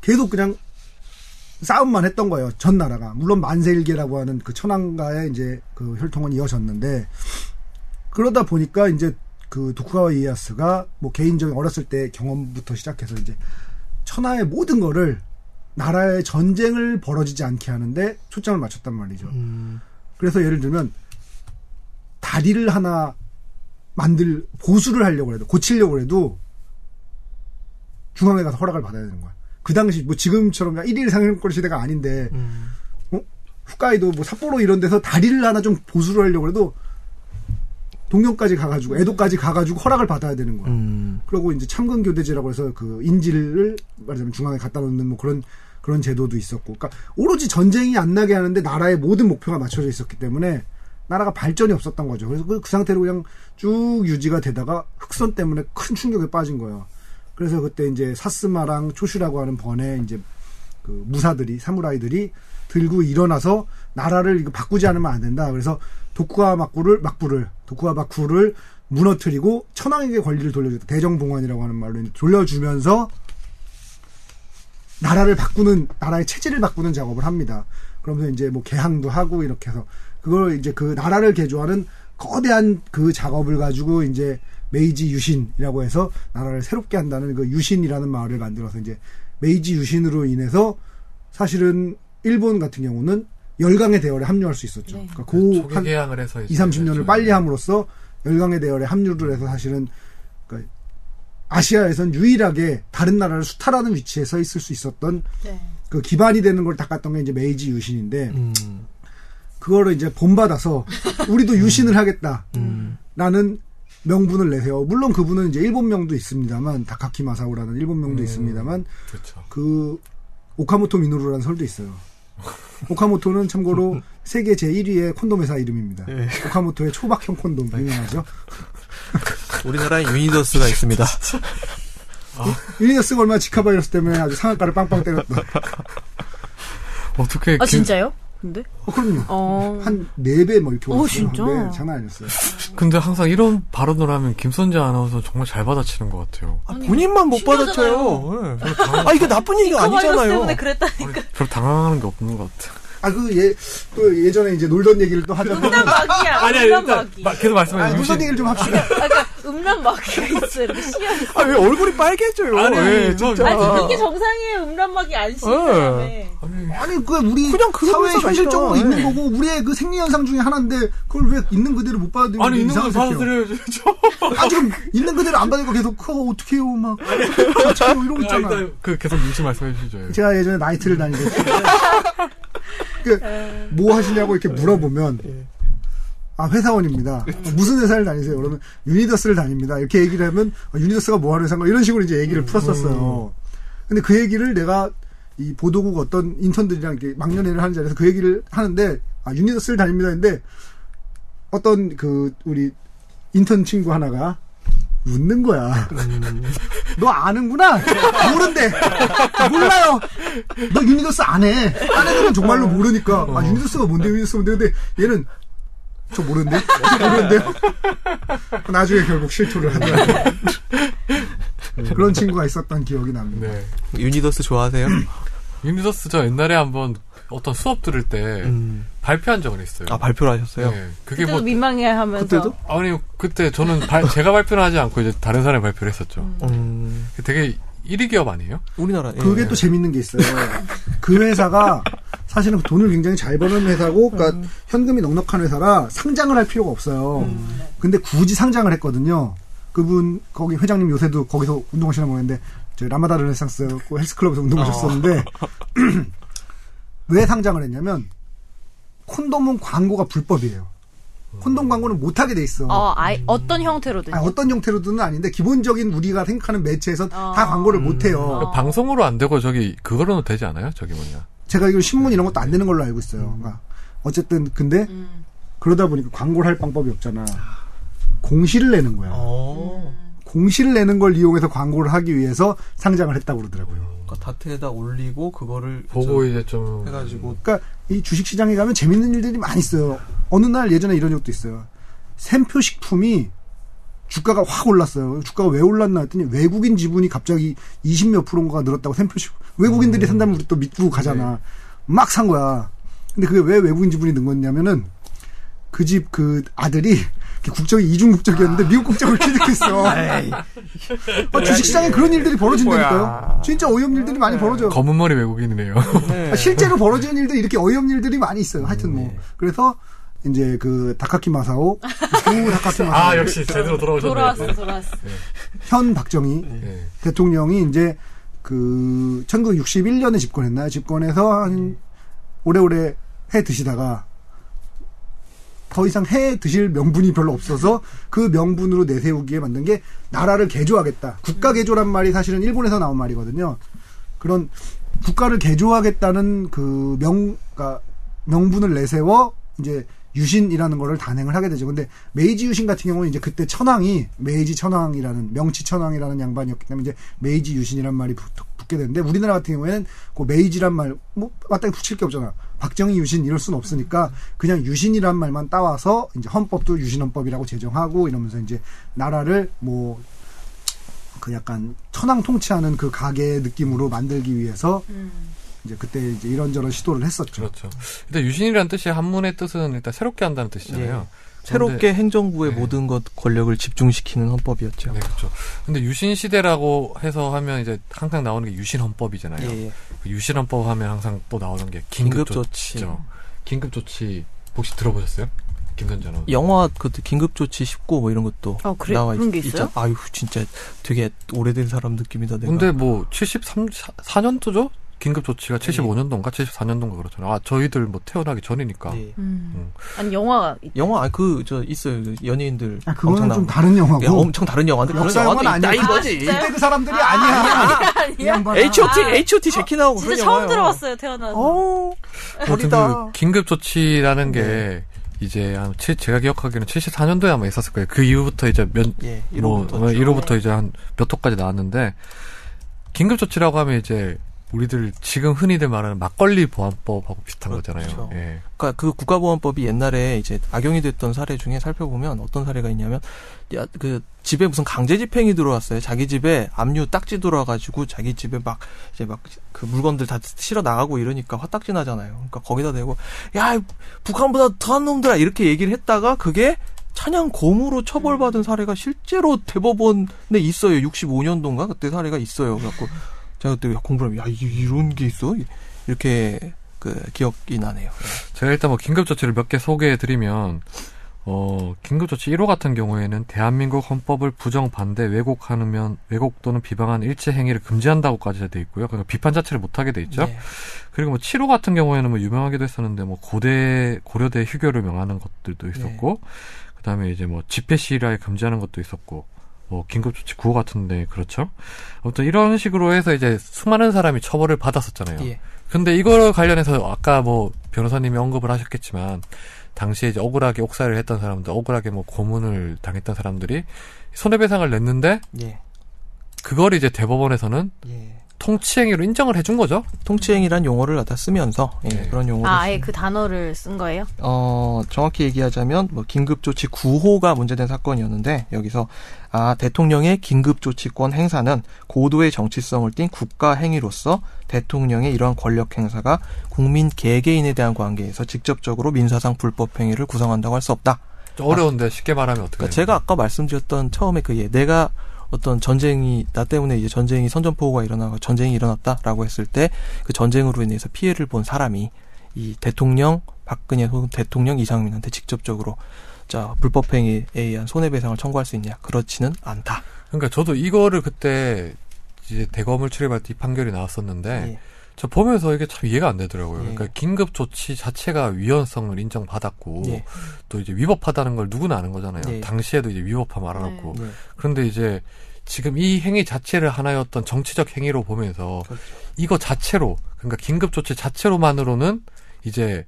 계속 그냥 싸움만 했던 거예요. 전 나라가. 물론 만세일계라고 하는 그 천황가의 이제 그 혈통은 이어졌는데 그러다 보니까 이제 그 도쿠가와 이에야스가 뭐 개인적인 어렸을 때 경험부터 시작해서 이제 천하의 모든 거를 나라의 전쟁을 벌어지지 않게 하는데 초점을 맞췄단 말이죠. 음, 그래서 예를 들면 다리를 하나 만들 보수를 하려고 해도 고치려고 해도 중앙에 가서 허락을 받아야 되는 거야. 그 당시 뭐 지금처럼 1일 상용권 시대가 아닌데 음. 어? 홋카이도 뭐 삿포로 이런 데서 다리를 하나 좀 보수를 하려고 해도 동경까지 가가지고 에도까지 가가지고 허락을 받아야 되는 거야. 음. 그리고 이제 참근 교대제라고 해서 그 인질을 말하자면 중앙에 갖다 놓는 뭐 그런 그런 제도도 있었고, 그러니까 오로지 전쟁이 안 나게 하는데 나라의 모든 목표가 맞춰져 있었기 때문에 나라가 발전이 없었던 거죠. 그래서 그, 그 상태로 그냥 쭉 유지가 되다가 흑선 때문에 큰 충격에 빠진 거예요. 그래서 그때 이제 사스마랑 초슈라고 하는 번에 이제 그 무사들이 사무라이들이 들고 일어나서 나라를 이거 바꾸지 않으면 안 된다. 그래서 도쿠가 막부를 막부를 도쿠가 막부를 무너뜨리고 천황에게 권리를 돌려줬다. 대정봉환이라고 하는 말로 돌려주면서 나라를 바꾸는 나라의 체질을 바꾸는 작업을 합니다. 그러면서 이제 뭐 개항도 하고 이렇게 해서 그걸 이제 그 나라를 개조하는 거대한 그 작업을 가지고 이제 메이지 유신이라고 해서 나라를 새롭게 한다는 그 유신이라는 말을 만들어서 이제 메이지 유신으로 인해서 사실은 일본 같은 경우는 열강의 대열에 합류할 수 있었죠. 네. 그러니까 그 초기 한 개항을 해서 2, 30년을 빨리 함으로써 열강의 대열에 합류를 해서 사실은 그 아시아에선 유일하게 다른 나라를 수탈하는 위치에 서 있을 수 있었던 네. 그 기반이 되는 걸 닦았던 게 이제 메이지 유신인데 음. 그거를 이제 본받아서 우리도 유신을 하겠다. 음. 라는 명분을 내세요. 물론 그분은 이제 일본 명도 있습니다만 다카키 마사오라는 일본 명도 음. 있습니다만 그렇죠. 그 오카모토 미노루라는 설도 있어요. 오카모토는 참고로 세계 제1위의 콘돔 회사 이름입니다. 예. 오카모토의 초박형 콘돔 유명하죠. 우리나라에 유니더스가 있습니다. 유니너스가 얼마나 지카바이러스 때문에 아주 상한가를 빵빵 때렸던. 어떻게 아 진짜요? 근데? 어, 그럼요. 어. 한네 배 뭐 이렇게 오, 올랐어요. 진짜? 네, 장난 아니었어요. 근데 항상 이런 발언을 하면 김선재 아나운서 정말 잘 받아치는 것 같아요. 아, 본인만 못 받아쳐요. 예. 아 이게 나쁜 얘기가 아니잖아요. 때문에 그랬다니까. 별로 당황하는 게 없는 것 같아요. 아, 그, 예, 또 예전에 이제 놀던 얘기를 또 하자면. 음란 마귀야. 음란 마귀. 마- 계속 말씀해 아, 주시 놀던 얘기를 좀 합시다. 아, 그러니까 음란 마귀가 있어. 이렇게 씨앗. 아왜 얼굴이 빨개져요? 아니, 예, 저- 진짜. 아니 이게 정상이에요. 음란 마귀 안 씌우다며. 아니, 그, 우리 그냥 그런 사회에 회사가 현실적으로. 있는 예. 거고, 우리의 그 생리 현상 중에 하나인데, 그걸 왜 있는 그대로 못 받아들이고 아니 있는 거 이상하게 받아들여야죠. 저. 아, 지금 있는 그대로 안 받으니까 계속, 그거 어떡해요, 막. 어떡해요, 이러고 아, 있잖아. 일단 그 계속 유시 말씀해 주시죠. 제가 예전에 나이트를 다니고 그, 뭐 하시냐고 이렇게 물어보면 아 회사원입니다. 무슨 회사를 다니세요? 그러면 유니더스를 다닙니다. 이렇게 얘기를 하면 아, 유니더스가 뭐 하는 회사인가 이런 식으로 이제 얘기를 풀었었어요. 근데 그 얘기를 내가 이 보도국 어떤 인턴들이랑 이렇게 막년회를 하는 자리에서 그 얘기를 하는데 아 유니더스를 다닙니다. 근데 어떤 그 우리 인턴 친구 하나가 웃는 거야. 너 아는구나? 모른대. 몰라요. 너 유니더스 아네. 딴 애들은 정말로 모르니까. 아, 유니더스가 뭔데, 유니더스가 뭔데. 근데 얘는 저 모르는데? 모르는데요? 나중에 결국 실토를 하더라고요. 그런 친구가 있었던 기억이 납니다. 네. 유니더스 좋아하세요? 유니더스 저 옛날에 한번 어떤 수업 들을 때 음. 발표한 적은 있어요. 아 발표를 하셨어요? 네. 그게 뭐 민망해 하면서 그때도? 아니 그때 저는 발- 제가 발표는 하지 않고 이제 다른 사람이 발표를 했었죠. 음, 되게 1위 기업 아니에요? 우리나라 예. 그게 또 재밌는 게 있어요. 그 회사가 사실은 돈을 굉장히 잘 버는 회사고, 그러니까 현금이 넉넉한 회사라 상장을 할 필요가 없어요. 근데 굳이 상장을 했거든요. 그분 거기 회장님 요새도 거기서 운동하시나 모르겠는데 저희 라마다 르네상스 그 헬스클럽에서 운동하셨었는데 왜 상장을 했냐면 콘돔은 광고가 불법이에요. 콘돔 광고는 못하게 돼 있어. 어, 아이, 어떤 형태로든 아니, 어떤 형태로든 아닌데 기본적인 우리가 생각하는 매체에서 어. 다 광고를 못해요. 그 방송으로 안 되고 저기 그거로는 되지 않아요? 저기 뭐냐? 제가 이거 신문 이런 것도 안 되는 걸로 알고 있어요. 그러니까 어쨌든 근데 음. 그러다 보니까 광고를 할 방법이 없잖아. 공시를 내는 거야. 어. 공시를 내는 걸 이용해서 광고를 하기 위해서 상장을 했다고 그러더라고요. 그러니까 다트에다 올리고 그거를 보고 저- 이제 좀 해가지고 그러니까 이 주식 시장에 가면 재밌는 일들이 많이 있어요. 어느 날 예전에 이런 적도 있어요. 샘표 식품이 주가가 확 올랐어요. 주가가 왜 올랐나 했더니 외국인 지분이 갑자기 20몇 프로가 늘었다고 샘표 식품. 외국인들이 산다면 우리 또 믿고 가잖아. 막산 거야. 근데 그게 왜 외국인 지분이 는 거냐면은 그 집그 아들이 국적이 이중 국적이었는데 미국 국적을 취득했어. 아, 주식시장에 그런 일들이 벌어진다니까요. 진짜 어이없는 일들이 많이 벌어져요. 검은 머리 외국인이네요. 아, 실제로 벌어지는 일들 이렇게 어이없는 일들이 많이 있어요. 하여튼 뭐 네. 그래서 이제 그 다카키 마사오, 구 다카키 마사오, 아 역시 제대로 돌아오셨네요. 돌아왔어, 돌아왔어. 현 박정희 네. 대통령이 이제 그 1961년에 집권했나요? 집권해서 한 오래오래 해 드시다가 더 이상 해 드실 명분이 별로 없어서 그 명분으로 내세우기에 만든 게 나라를 개조하겠다. 국가 개조란 말이 사실은 일본에서 나온 말이거든요. 그런 국가를 개조하겠다는 그 명, 그러니까 명분을 내세워 이제 유신이라는 거를 단행을 하게 되죠. 근데 메이지 유신 같은 경우는 이제 그때 천황이 메이지 천황이라는 명치 천황이라는 양반이었기 때문에 이제 메이지 유신이란 말이 붙, 붙게 되는데 우리나라 같은 경우에는 그 메이지란 말 뭐 마땅하게 붙일 게 없잖아. 박정희 유신 이럴 수는 없으니까 그냥 유신이란 말만 따와서 이제 헌법도 유신헌법이라고 제정하고 이러면서 이제 나라를 뭐 그 약간 천황 통치하는 그 가계의 느낌으로 만들기 위해서 음. 이제 그때 이제 이런저런 시도를 했었죠. 그렇죠. 일단 유신이라는 뜻이 한문의 뜻은 일단 새롭게 한다는 뜻이잖아요. 새롭게 행정부의 네. 모든 것 권력을 집중시키는 헌법이었죠. 네, 그렇죠. 근데 유신 시대라고 해서 하면 이제 항상 나오는 게 유신 헌법이잖아요. 예, 예. 그 유신 헌법 하면 항상 또 나오는 게 긴급, 긴급 조치. 조치죠. 긴급 조치 혹시 들어보셨어요? 김선재 는 영화 그 긴급 조치 19 뭐 이런 것도 어, 그래? 나와 그런 있, 게 있어요? 있잖아. 아유 진짜 되게 오래된 사람 느낌이다 내가. 근데 뭐 73, 4년도죠? 긴급 조치가 75년도인가 74년도인가 그렇잖아요. 아 저희들 뭐 태어나기 전이니까. 예. 음. 아니 영화가 있- 영화 그저 있어요 그 연예인들 아, 그거는 엄청 좀 다른 영화고. 야, 엄청 다른 영화인데 그런 영화도 있다 아니야. 이거지. 그때 그 사람들이 아 니야. 이 양반아. H.O.T. 아. H.O.T. 제키 나오고 진짜 그런 처음 영화예요. 들어봤어요 태어나서. 어. 아무튼 어리다. 그 긴급 조치라는 게 이제 한 칠- 제가 기억하기로는 74년도에 아마 있었을 거예요. 그 이후부터 이제 몇 예, 뭐, 1호부터. 어, 1호부터 이제 한 몇 호까지 나왔는데 긴급 조치라고 하면 이제 우리들 지금 흔히들 말하는 막걸리 보안법하고 비슷한 그렇죠. 거잖아요. 예. 그러니까 그 국가보안법이 옛날에 이제 악용이 됐던 사례 중에 살펴보면 어떤 사례가 있냐면 야, 그 집에 무슨 강제 집행이 들어왔어요. 자기 집에 압류 딱지 들어와가지고 자기 집에 막 이제 막 그 물건들 다 실어 나가고 이러니까 화딱지 나잖아요. 그러니까 거기다 대고 야 북한보다 더한 놈들아 이렇게 얘기를 했다가 그게 찬양 고무로 처벌받은 사례가 실제로 대법원에 있어요. 65년도인가 그때 사례가 있어요. 그래갖고 제가 그때 공부를 하면 야 이- 이런 게 있어 이렇게 그 기억이 나네요. 제가 일단 뭐 긴급 조치를 몇 개 소개해 드리면 어, 긴급 조치 1호 같은 경우에는 대한민국 헌법을 부정 반대 왜곡하면 왜곡 또는 비방한 일체 행위를 금지한다고까지 돼 있고요. 그러니까 비판 자체를 못 하게 돼 있죠. 네. 그리고 뭐 7호 같은 경우에는 뭐 유명하기도 했었는데 뭐 고대 고려대 휴교를 명하는 것들도 있었고 그다음에 이제 뭐 집회 시위를 금지하는 것도 있었고 뭐 긴급조치 9호 같은데 그렇죠. 아무튼 이런 식으로 해서 이제 수많은 사람이 처벌을 받았었잖아요. 예. 근데 이걸 관련해서 아까 뭐 변호사님이 언급을 하셨겠지만 당시에 이제 억울하게 옥살이를 했던 사람들, 억울하게 뭐 고문을 당했던 사람들이 손해배상을 냈는데 예. 그걸 이제 대법원에서는 예. 통치행위로 인정을 해준 거죠. 통치행위란 용어를 갖다 쓰면서 예, 네. 그런 용어를 아, 아예 그 단어를 쓴 거예요? 어, 정확히 얘기하자면 뭐 긴급조치 9호가 문제된 사건이었는데 여기서 아, 대통령의 긴급조치권 행사는 고도의 정치성을 띤 국가 행위로서 대통령의 이러한 권력 행사가 국민 개개인에 대한 관계에서 직접적으로 민사상 불법 행위를 구성한다고 할 수 없다. 좀 어려운데 쉽게 말하면 어떻게? 그러니까 제가 아까 말씀드렸던 처음에 그 예, 내가 어떤 전쟁이 나 때문에 이제 전쟁이 선전포고가 일어나고 전쟁이 일어났다라고 했을 때 그 전쟁으로 인해서 피해를 본 사람이 이 대통령 박근혜 혹은 대통령 이상민한테 직접적으로 자 불법 행위에 의한 손해배상을 청구할 수 있냐 그렇지는 않다. 그러니까 저도 이거를 그때 이제 대검을 출입할 때이 판결이 나왔었는데 예. 저 보면서 이게 참 이해가 안 되더라고요. 예. 그러니까 긴급 조치 자체가 위헌성을 인정받았고 예. 또 이제 위법하다는 걸 누구나 아는 거잖아요. 예. 당시에도 이제 위법함 알아놓고 예. 그런데 이제 지금 이 행위 자체를 하나의 어떤 정치적 행위로 보면서 그렇죠. 이거 자체로 그러니까 긴급 조치 자체로만으로는 이제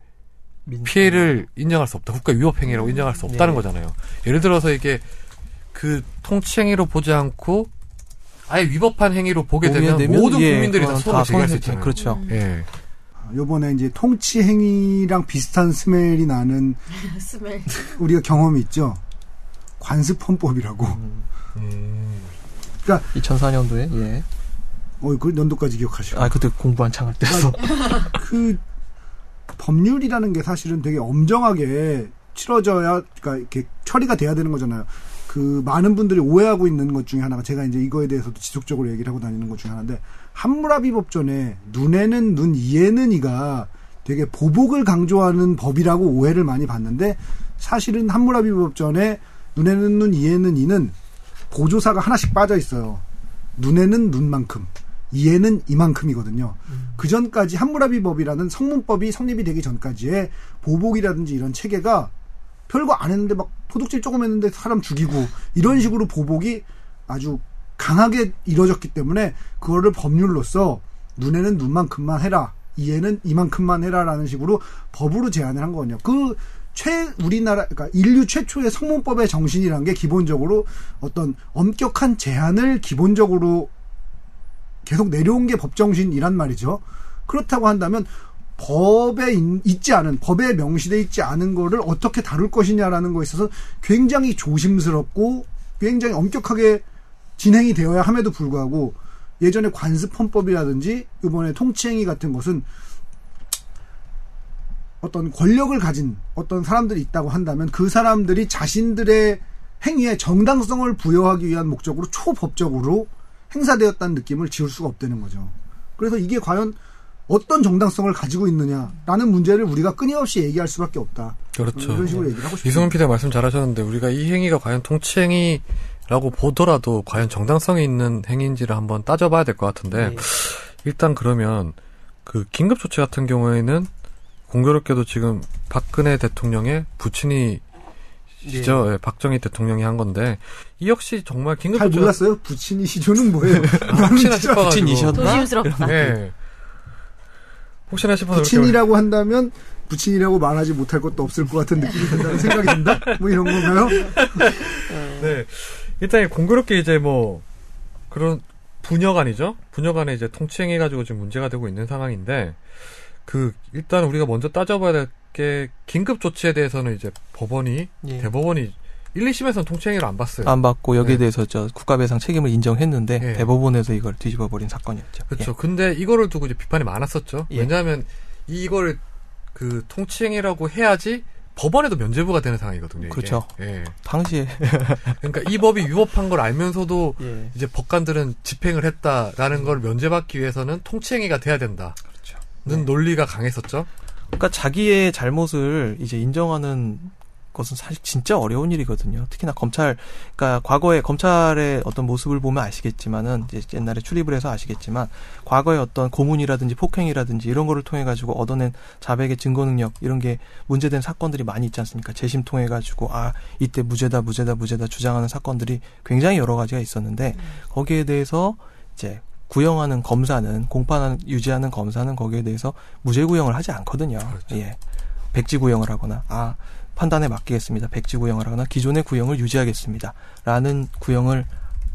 민- 피해를 인정할 수 없다. 국가 위법 행위라고 인정할 수 없다는 네. 거잖아요. 예를 들어서 이게 그 통치 행위로 보지 않고 아예 위법한 행위로 보게 되면, 되면, 모든 예, 국민들이 다 그건 손을 제기할 수. 있잖아요. 그렇죠. 음. 예. 요번에 이제 통치 행위랑 비슷한 스멜이 나는 스멜. 우리가 경험이 있죠. 관습헌법이라고. 음. 2004년도에 예. 어, 그 연도까지 기억하시고. 아 그때 공부 한창 할 때서 그 법률이라는 게 사실은 되게 엄정하게 치러져야 그러니까 이렇게 처리가 돼야 되는 거잖아요. 그 많은 분들이 오해하고 있는 것 중에 하나가 제가 이제 이거에 대해서도 지속적으로 얘기를 하고 다니는 것 중에 하나인데 함무라비 법전에 눈에는 눈 이에는 이가 되게 보복을 강조하는 법이라고 오해를 많이 받는데 사실은 함무라비 법전에 눈에는 눈 이에는 이는 보조사가 하나씩 빠져 있어요. 눈에는 눈만큼, 이에는 이만큼이거든요. 그 전까지 함무라비 법이라는 성문법이 성립이 되기 전까지의 보복이라든지 이런 체계가 별거 안 했는데 막 도둑질 조금 했는데 사람 죽이고 이런 식으로 보복이 아주 강하게 이루어졌기 때문에 그거를 법률로서 눈에는 눈만큼만 해라. 이에는 이만큼만 해라라는 식으로 법으로 제안을 한 거거든요. 그 최 우리나라 그러니까 인류 최초의 성문법의 정신이란 게 기본적으로 어떤 엄격한 제한을 기본적으로 계속 내려온 게 법정신이란 말이죠. 그렇다고 한다면 법에 인- 있지 않은 법에 명시돼 있지 않은 거를 어떻게 다룰 것이냐라는 거에 있어서 굉장히 조심스럽고 굉장히 엄격하게 진행이 되어야 함에도 불구하고 예전에 관습헌법이라든지 이번에 통치행위 같은 것은 어떤 권력을 가진 어떤 사람들이 있다고 한다면 그 사람들이 자신들의 행위에 정당성을 부여하기 위한 목적으로 초법적으로 행사되었다는 느낌을 지울 수가 없다는 거죠. 그래서 이게 과연 어떤 정당성을 가지고 있느냐라는 문제를 우리가 끊임없이 얘기할 수밖에 없다. 그렇죠. 이런 식으로 얘기를 하고 싶습니다. 이승훈 PD가 말씀 잘하셨는데 우리가 이 행위가 과연 통치행위 라고 보더라도 과연 정당성이 있는 행위인지를 한번 따져봐야 될 것 같은데 예. 일단 그러면 그 긴급 조치 같은 경우에는 공교롭게도 지금 박근혜 대통령의 부친이 시죠 예, 박정희 대통령이 한 건데 이 역시 정말 긴급 잘 조치가 몰랐어요? 부친이 시조는 뭐예요? 혹시나 싶어가지고 부친이셨나? 조심스럽다. 예. 혹시나 싶어서 부친이라고 한다면 부친이라고 말하지 못할 것도 없을 것 같은 느낌이 든다는 생각이 든다? 뭐 이런 건가요? 네. 일단 공교롭게 이제 뭐 그런 분여간이죠. 분여간에 이제 통치행해 가지고 지금 문제가 되고 있는 상황인데 그 일단 우리가 먼저 따져봐야 될 게 긴급 조치에 대해서는 이제 법원이 예. 대법원이 1, 2심에서는 통치행위를 안 봤어요. 안 받고 여기에 네. 대해서 저 국가배상 책임을 인정했는데 예. 대법원에서 이걸 뒤집어 버린 사건이었죠. 그렇죠. 근데 이거를 두고 이제 비판이 많았었죠. 예. 왜냐하면 이걸 그 통치행위라고 해야지 법원에도 면죄부가 되는 상황이거든요. 이게. 그렇죠. 예. 당시에 그러니까 이 법이 위법한 걸 알면서도 예. 이제 법관들은 집행을 했다라는 걸 면제받기 위해서는 통치행위가 돼야 된다는 그렇죠. 논리가 강했었죠. 그러니까 자기의 잘못을 이제 인정하는 것은 사실 진짜 어려운 일이거든요. 특히나 검찰, 그러니까 과거에 검찰의 어떤 모습을 보면 아시겠지만은 이제 옛날에 출입을 해서 아시겠지만 과거의 어떤 고문이라든지 폭행이라든지 이런 거를 통해 가지고 얻어낸 자백의 증거 능력 이런 게 문제된 사건들이 많이 있지 않습니까? 재심 통해 가지고 아 이때 무죄다 무죄다 무죄다 주장하는 사건들이 굉장히 여러 가지가 있었는데 거기에 대해서 이제 구형하는 검사는 공판 유지하는 검사는 거기에 대해서 무죄 구형을 하지 않거든요. 그렇죠. 예. 백지 구형을 하거나 아 판단에 맡기겠습니다. 백지 구형을 하거나 기존의 구형을 유지하겠습니다.라는 구형을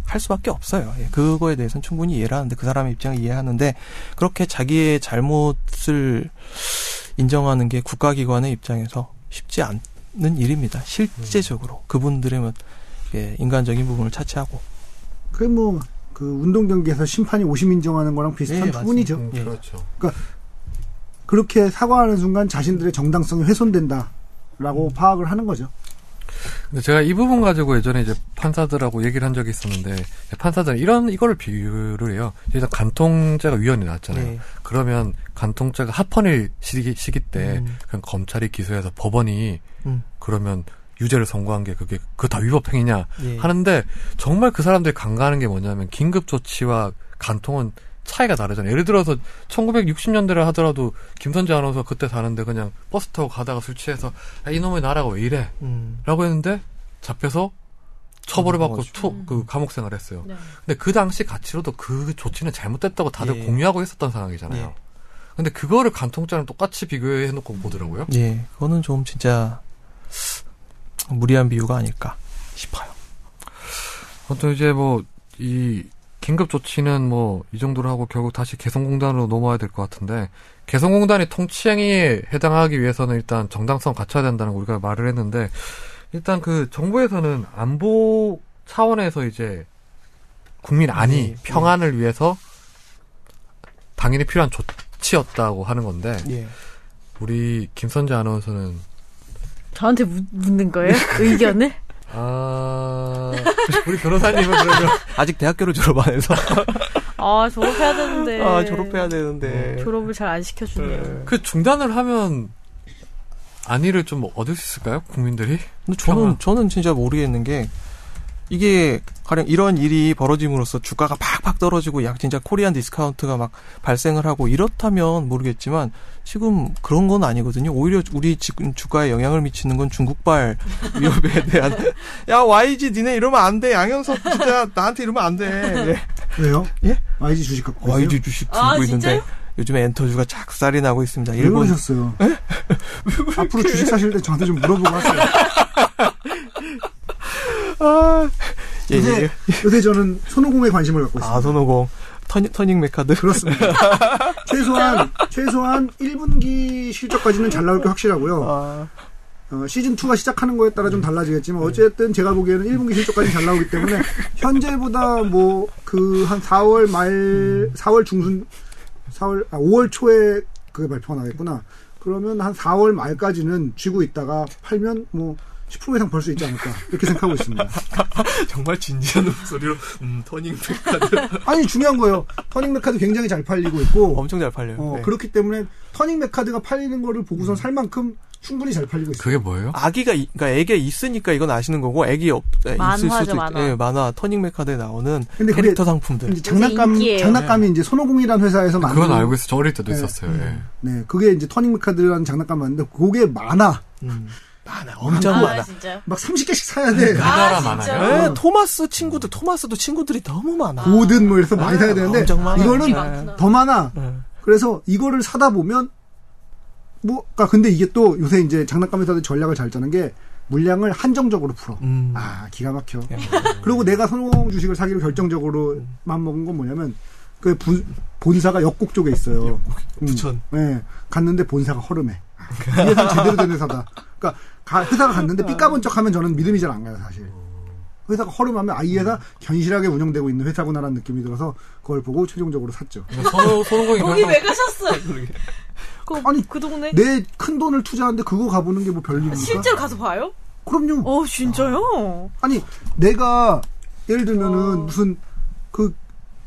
할 수밖에 없어요. 예, 그거에 대해서는 충분히 이해를 하는데 그 사람의 입장을 이해하는데 그렇게 자기의 잘못을 인정하는 게 국가기관의 입장에서 쉽지 않는 일입니다. 실제적으로 그분들의 뭐, 예, 인간적인 부분을 차치하고 그게 뭐, 그 운동 경기에서 심판이 오심 인정하는 거랑 비슷한 예, 부분이죠. 음, 예. 그렇죠. 그렇게 사과하는 순간 자신들의 정당성이 훼손된다 라고 음. 파악을 하는 거죠. 근데 제가 이 부분 가지고 예전에 이제 판사들하고 얘기를 한 적이 있었는데 판사들은 이런 이거를 비유를 해요. 일단 간통죄가 위헌이 나왔잖아요. 예. 그러면 간통죄가 합헌일 시기, 시기 때 음. 그냥 검찰이 기소해서 법원이 음. 그러면 유죄를 선고한 게 그게 그 다 위법 행위냐 예. 하는데 정말 그 사람들이 간과하는 게 뭐냐면 긴급 조치와 간통은 차이가 다르잖아요. 예를 들어서 1960년대를 하더라도 김선재 아나운서 그때 사는데 그냥 버스 타고 가다가 술 취해서 야, 이놈의 나라가 왜 이래? 음. 라고 했는데 잡혀서 처벌을 받고 투, 그 감옥 생활을 했어요. 네. 근데 그 당시 가치로도 그 조치는 잘못됐다고 다들 예. 공유하고 있었던 상황이잖아요. 예. 근데 그거를 간통죄랑 똑같이 비교해 놓고 보더라고요. 예, 그거는 좀 진짜 무리한 비유가 아닐까 싶어요. 아무튼 이제 뭐 이 긴급 조치는 뭐 이 정도로 하고 결국 다시 개성공단으로 넘어와야 될 것 같은데 개성공단이 통치행위에 해당하기 위해서는 일단 정당성 갖춰야 된다는 거 우리가 말을 했는데 일단 그 정부에서는 안보 차원에서 이제 국민 안위 네, 평안을 위해서 당연히 필요한 조치였다고 하는 건데 예. 우리 김선재 아나운서는 저한테 묻, 묻는 거예요? 의견을? 아 우리 변호사님은 그러면 아직 대학교를 졸업 안 해서 아, 졸업해야 되는데. 아 졸업해야 되는데 졸업을 잘 안 시켜주네요. 그 중단을 하면 안위를 좀 얻을 수 있을까요? 국민들이? 근데 저는 평화. 저는 진짜 모르겠는 게 이게 가령 이런 일이 벌어짐으로써 주가가 팍팍 떨어지고 약 진짜 코리안 디스카운트가 막 발생을 하고 이렇다면 모르겠지만 지금 그런 건 아니거든요. 오히려 우리 지금 주가에 영향을 미치는 건 중국발 위협에 대한 야 YG 니네 이러면 안 돼. 양현석 진짜 나한테 이러면 안 돼. 왜요? 예? YG 주식 갖고 계세요? YG 주식 들고 아, 있는데? 요즘에 엔터주가 작살이 나고 있습니다. 왜 일본 그러셨어요? 앞으로 주식 사실 때 저한테 좀 물어보고 하세요. 아, 예, 요새, 예. 요새 저는 손오공에 관심을 갖고 있습니다. 아 손오공 터닝, 터닝 메카드 그렇습니다. 최소한 최소한 1분기 실적까지는 잘 나올 게 확실하고요. 아, 어, 시즌 2가 시작하는 거에 따라 좀 달라지겠지만 어쨌든 제가 보기에는 1분기 실적까지 잘 나오기 때문에 현재보다 뭐 그 한 4월 말 4월 중순 4월 아 5월 초에 그게 발표가 나겠구나. 그러면 한 4월 말까지는 쥐고 있다가 팔면 뭐 10% 이상 벌 수 있지 않을까 이렇게 생각하고 있습니다. 정말 진지한 목소리로 음, 터닝 메카드 아니 중요한 거예요. 터닝 메카드 굉장히 잘 팔리고 있고 엄청 잘 팔려요. 어, 네. 그렇기 때문에 터닝 메카드가 팔리는 거를 보고선 살 만큼 충분히 잘 팔리고 있어요. 그게 뭐예요? 아기가 이- 그러니까 애기 있으니까 이건 아시는 거고 애기 없 에, 있을 만화죠, 수도 있, 만화. 예, 만화 터닝 메카드에 나오는 근데 캐릭터 상품들. 이제 장난감 인기예요. 장난감이 이제 손오공이라는 회사에서 만든 그건 알고 있어. 저 어릴 때도 네. 있었어요. 예. 네, 그게 이제 터닝 메카드라는 장난감 만드는데 그게 많아. 음. 많아, 엄청 아, 많아. 진짜요? 막 30개씩 사야 돼. 우리나라 아, 많아요. 예, 토마스 친구들, 토마스도 친구들이 너무 많아. 고든 뭐 이래서 많이 아, 사야 되는데 엄청 많아. 이거는 많구나. 더 많아. 예. 그래서 이거를 사다 보면 뭐, 그러니까 근데 이게 또 요새 이제 장난감 회사들 전략을 잘 짜는 게 물량을 한정적으로 풀어. 음. 아, 기가 막혀. 예. 그리고 내가 선호공 주식을 사기로 결정적으로 마음 먹은 건 뭐냐면 그 분- 본사가 역곡 쪽에 있어요. 음. 부천. 네. 갔는데 본사가 허름해. 아, 이 회사는 제대로 된 회사다. 그러니까 가- 회사가 갔는데 삐까번쩍 하면 저는 믿음이 잘 안 가요 사실. 회사가 허름하면 아이 회사 견실하게 운영되고 있는 회사구나라는 느낌이 들어서 그걸 보고 최종적으로 샀죠. 손, 손오공이 거기 왜 가셨어요? 그, 아니, 그 동네? 내 큰 돈을 투자하는데 그거 가보는 게 뭐 별일입니까? 실제로 가서 봐요? 그럼요. 어, 진짜요? 아니 내가 예를 들면은 어. 무슨 그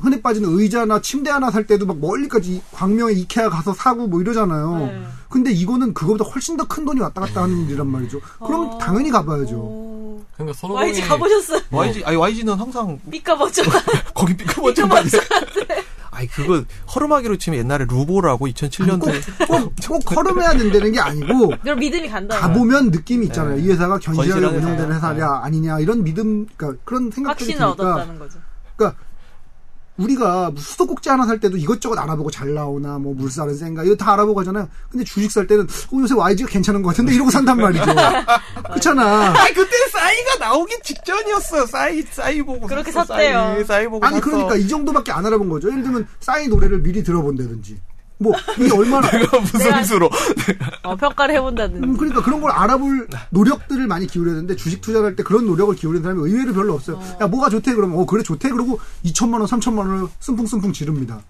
흔해 빠지는 의자나 침대 하나 살 때도 막 멀리까지 광명에 이케아 가서 사고 뭐 이러잖아요. 네. 근데 이거는 그거보다 훨씬 더 큰 돈이 왔다 갔다 하는 일이란 말이죠. 그럼 어. 당연히 가봐야죠. 오. 그러니까 손오공이 YG 가보셨어요? YG, 아니, YG는 항상 삐까번쩍. 거기 삐까번쩍 많이 아니, 그거 허름하기로 치면 옛날에 루보라고 2007년도에 꼭, 꼭 허름해야 된다는 게 아니고 그럼 믿음이 간다. 가보면 느낌이 있잖아요. 이 회사가 견실하게 운영되는 회사야. 회사냐 아니냐 이런 믿음, 그러니까 그런 생각들이 확신을 드니까 얻었다는 거죠. 그러니까 우리가 뭐 수도꼭지 하나 살 때도 이것저것 알아보고 잘 나오나 뭐 물살은 센가 이거 다 알아보고 하잖아요. 근데 주식 살 때는 어, 요새 YG가 괜찮은 것 같은데 이러고 산단 말이죠. 그렇잖아. 아 그때 싸이가 나오기 직전이었어요. 싸이 싸이 보고 그렇게 샀어, 샀대요. 싸이, 싸이 보고 아니 샀어. 그러니까 이 정도밖에 안 알아본 거죠. 예를 들면 싸이 노래를 미리 들어본다든지. 뭐 이게 얼마나 무슨 수로 어, 평가를 해본다든지. 음, 그러니까 그런 걸 알아볼 노력들을 많이 기울여야 되는데 주식 투자를 할때 그런 노력을 기울이는 사람이 의외로 별로 없어요. 야 뭐가 좋대 그러면 어 그래 좋대 그러고 2천만 원, 3천만 원을 승풍승풍 지릅니다.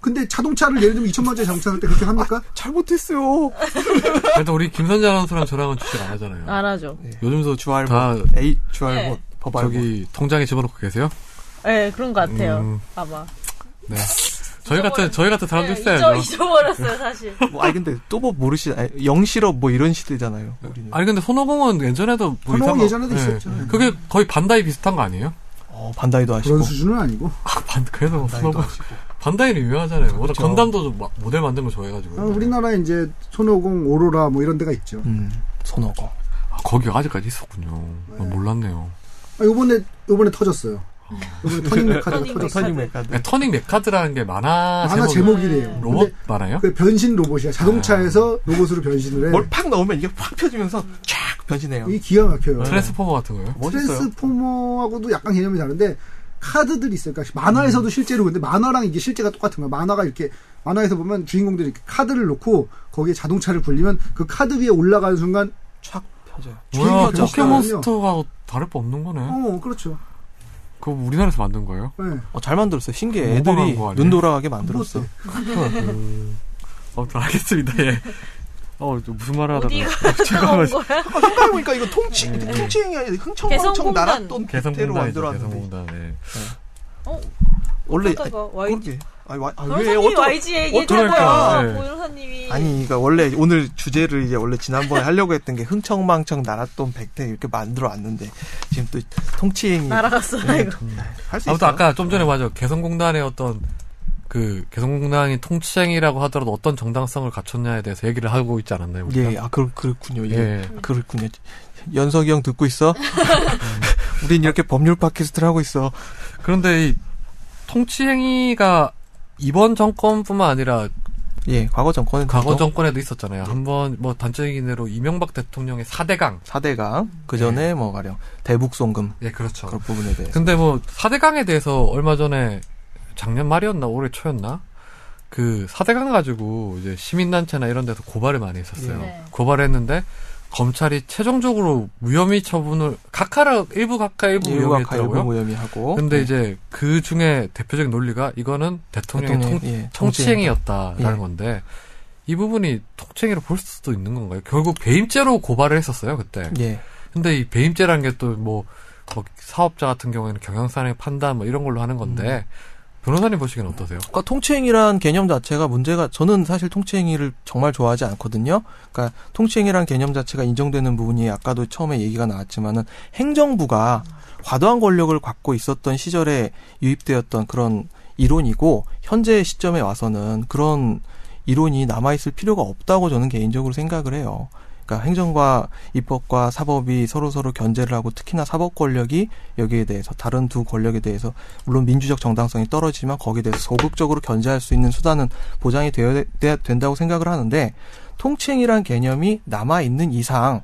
근데 자동차를 예를 들면 2천만 원짜리 자동차 살 때 그렇게 합니까? 잘못했어요. 그래도 우리 김선재 아나운서랑 저랑은 주식 안 하잖아요. 안 하죠. 요즘도 주알못 다 A 주알못 네. 버발못 저기 통장에 집어넣고 계세요? 네, 그런 것 같아요. 음. 아마. 네. 저희 같은 저희 같은 사람도 네, 있어야죠. 잊어, 잊어버렸어요, 사실. 뭐, 아니 근데 또뭐 모르시 아니, 영실업 뭐 이런 시대잖아요. 우리는. 아니 근데 손오공은 예전에도 뭐 손오공 예전에도 네. 있었죠. 그게 거의 반다이 비슷한 거 아니에요? 어, 반다이도 하시고. 그런 수준은 아니고. 아, 반, 그래서 반다이도 손오공. 반다이는 유명하잖아요. 워낙 그렇죠. 건담도 좀 마- 모델 만든 거 좋아해가지고. 아, 우리나라에 이제 손오공, 오로라 뭐 이런 데가 있죠. 음, 손오공. 아, 거기 아직까지 있었군요. 난 몰랐네요. 아, 요번에 요번에 터졌어요. 터닝 메카드가 터닝 메카드. 네, 터닝 메카드라는 게 만화, 만화 제목, 제목이래요. 로봇 만화요? 그 변신 로봇이야. 자동차에서 로봇으로 변신을 해. 뭘 팍 넣으면 이게 확 펴지면서 쫙 변신해요. 이게 기가 막혀요. 트랜스포머 같은 거요? 멋있어요. 트랜스포머하고도 약간 개념이 다른데 카드들이 있어요. 그러니까 만화에서도 실제로 근데 만화랑 이게 실제가 똑같은 거야. 만화가 이렇게 만화에서 보면 주인공들이 이렇게 카드를 놓고 거기에 자동차를 굴리면 그 카드 위에 올라가는 순간 촥 펴져요. 뭐야, 주인공이 포켓몬스터하고 다를 바 없는 거네. 어 그렇죠. 그거 우리나라에서 만든 거예요? 네. 어, 잘 만들었어요. 신기해. 오버간 애들이? 눈 돌아가게 만들었어. 뭐 아무튼 알겠습니다. 예. 어, 저 무슨 말을 하다가 어디가 제가 뭐- 거야? 생각해보니까 이거 통치, 통치행이 아니라 흥청망청 개성공단. 날았던 빅테로 개성공단이죠. 개성공단. 네. 어, 원래, YG. 그러게. 아니, 와, 아, 왜, 어쩌, YG 얘기했다고요. 어쩌니까, 네. 변호사님이. 아니, 그러니까 원래 오늘 주제를 이제 원래 지난번에 하려고 했던 게 흥청망청 날았던 백태 이렇게 만들어 왔는데 지금 또 통치행이 날아갔어, 이거. 할수 아무튼 있어요. 아까 좀 전에 맞아. 개성공단의 어떤 그 개성공단이 통치행이라고 하더라도 어떤 정당성을 갖췄냐에 대해서 얘기를 하고 있지 않았나요? 우리가? 예, 아, 그, 그렇군요. 예. 예. 그렇군요. 연석이 형 듣고 있어? 우린 이렇게 법률 팟캐스트를 하고 있어. 그런데 이 통치행위가 이번 정권뿐만 아니라 예, 과거 정권은 과거 정권에도 있었잖아요. 한번 뭐 단적인 예로 이명박 대통령의 4대강. 4대강, 그 전에 뭐 가령 대북 송금 예, 그렇죠. 그런 부분에 대해서. 근데 뭐 4대강에 대해서 얼마 전에 작년 말이었나 올해 초였나 그 4대강 가지고 이제 시민단체나 이런 데서 고발을 많이 했었어요. 네. 고발했는데 검찰이 최종적으로 무혐의 처분을 각하라 일부 각하 일부 무혐의했더라고요. 무혐의하고. 근데 예. 이제 그 중에 대표적인 논리가 이거는 대통령의 대통령, 통, 예, 통치행위였다라는 예. 건데 이 부분이 통치행위로 볼 수도 있는 건가요? 결국 배임죄로 고발을 했었어요 그때. 예. 근데 이 배임죄라는 게 또뭐 사업자 같은 경우에는 경영상의 판단 뭐 이런 걸로 하는 건데 변호사님 보시기엔 어떠세요? 그러니까 통치행위란 개념 자체가 문제가 저는 사실 통치행위를 정말 좋아하지 않거든요. 그러니까 통치행위란 개념 자체가 인정되는 부분이 아까도 처음에 얘기가 나왔지만은 행정부가 과도한 권력을 갖고 있었던 시절에 유입되었던 그런 이론이고 현재 시점에 와서는 그런 이론이 남아 있을 필요가 없다고 저는 개인적으로 생각을 해요. 그러니까 행정과 입법과 사법이 서로 서로 견제를 하고 특히나 사법 권력이 여기에 대해서 다른 두 권력에 대해서 물론 민주적 정당성이 떨어지지만 거기에 대해서 소극적으로 견제할 수 있는 수단은 보장이 되어야 된다고 생각을 하는데 통치행위란 개념이 남아 있는 이상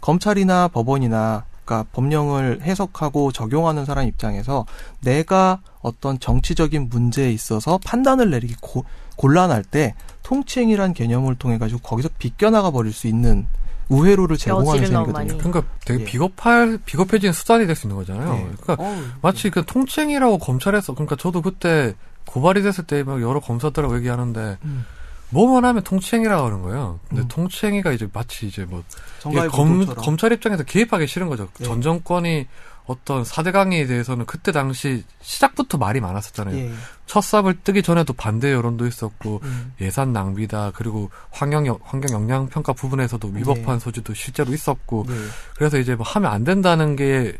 검찰이나 법원이나 그러니까 법령을 해석하고 적용하는 사람 입장에서 내가 어떤 정치적인 문제에 있어서 판단을 내리기 고, 곤란할 때 통치행위란 개념을 통해 가지고 거기서 비껴나가 버릴 수 있는 우회로를 제공하는 셈이거든요. 그러니까 되게 예. 비겁할 비겁해진 수단이 될 수 있는 거잖아요. 예. 그러니까 어우, 마치 그 통치행위라고 검찰에서 그러니까 저도 그때 고발이 됐을 때 막 여러 검사들하고 얘기하는데 음. 뭐만 하면 통치행위라고 하는 거예요. 근데 음. 통치행위가 이제 마치 이제 뭐 검. 검찰 입장에서 개입하기 싫은 거죠. 예. 전 정권이 어떤 사대강에 대해서는 그때 당시 시작부터 말이 많았었잖아요. 예. 첫 삽을 뜨기 전에도 반대 여론도 있었고 음. 예산 낭비다 그리고 환경 영- 환경 영향 평가 부분에서도 위법한 예. 소지도 실제로 있었고 예. 그래서 이제 뭐 하면 안 된다는 게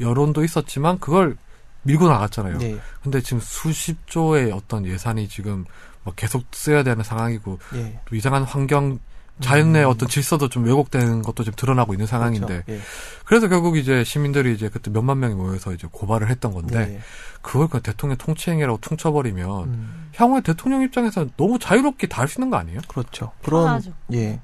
여론도 있었지만 그걸 밀고 나갔잖아요. 예. 근데 지금 수십조의 어떤 예산이 지금 뭐 계속 써야 되는 상황이고 예. 또 이상한 환경 자연 내 어떤 질서도 좀 왜곡되는 것도 좀 드러나고 있는 상황인데 그렇죠. 예. 그래서 결국 이제 시민들이 이제 그때 몇만 명이 모여서 이제 고발을 했던 건데 네. 그걸 그냥 대통령 통치행위라고 퉁쳐버리면 음, 향후에 대통령 입장에서 너무 자유롭게 다 할 수 있는 거 아니에요? 그렇죠. 그런 편하죠. 예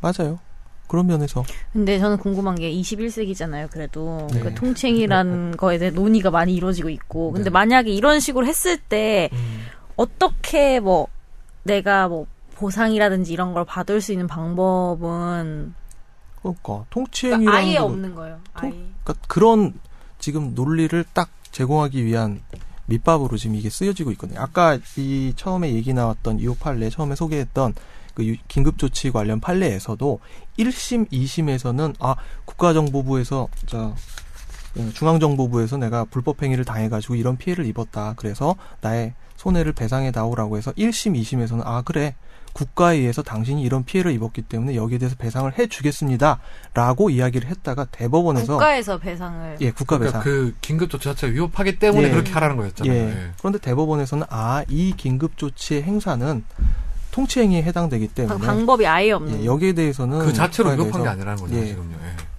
맞아요. 그런 면에서 근데 저는 궁금한 게 21세기잖아요. 그래도 네. 그 통칭이라는 거에 대해 논의가 많이 이루어지고 있고. 근데 네. 만약에 이런 식으로 했을 때 음. 어떻게 뭐 내가 뭐 보상이라든지 이런 걸 받을 수 있는 방법은 그러니까 그러니까 통치행위라는 아예 없는 거예요. 아예. 그러니까 그런 지금 논리를 딱 제공하기 위한 밑밥으로 지금 이게 쓰여지고 있거든요. 아까 이 처음에 얘기 나왔던 2호 판례 처음에 소개했던 그 유- 긴급조치 관련 판례에서도 1심, 2심에서는 아 국가정보부에서 자 어, 중앙정보부에서 내가 불법행위를 당해가지고 이런 피해를 입었다. 그래서 나의 손해를 배상해 나오라고 해서 1심, 2심에서는 아 그래 국가에 의해서 당신이 이런 피해를 입었기 때문에 여기에 대해서 배상을 해주겠습니다라고 이야기를 했다가 대법원에서 국가에서 배상을 예 국가 그러니까 배상 그 긴급 조치 자체가 위법하기 때문에 예. 그렇게 하라는 거였잖아요. 예. 예. 그런데 대법원에서는 아 이 긴급 조치의 행사는 통치행위에 해당되기 때문에 방법이 아예 없는. 예, 여기에 대해서는 그 자체로 위법한 게 대해서 아니라는 거죠, 예. 지금요. 예.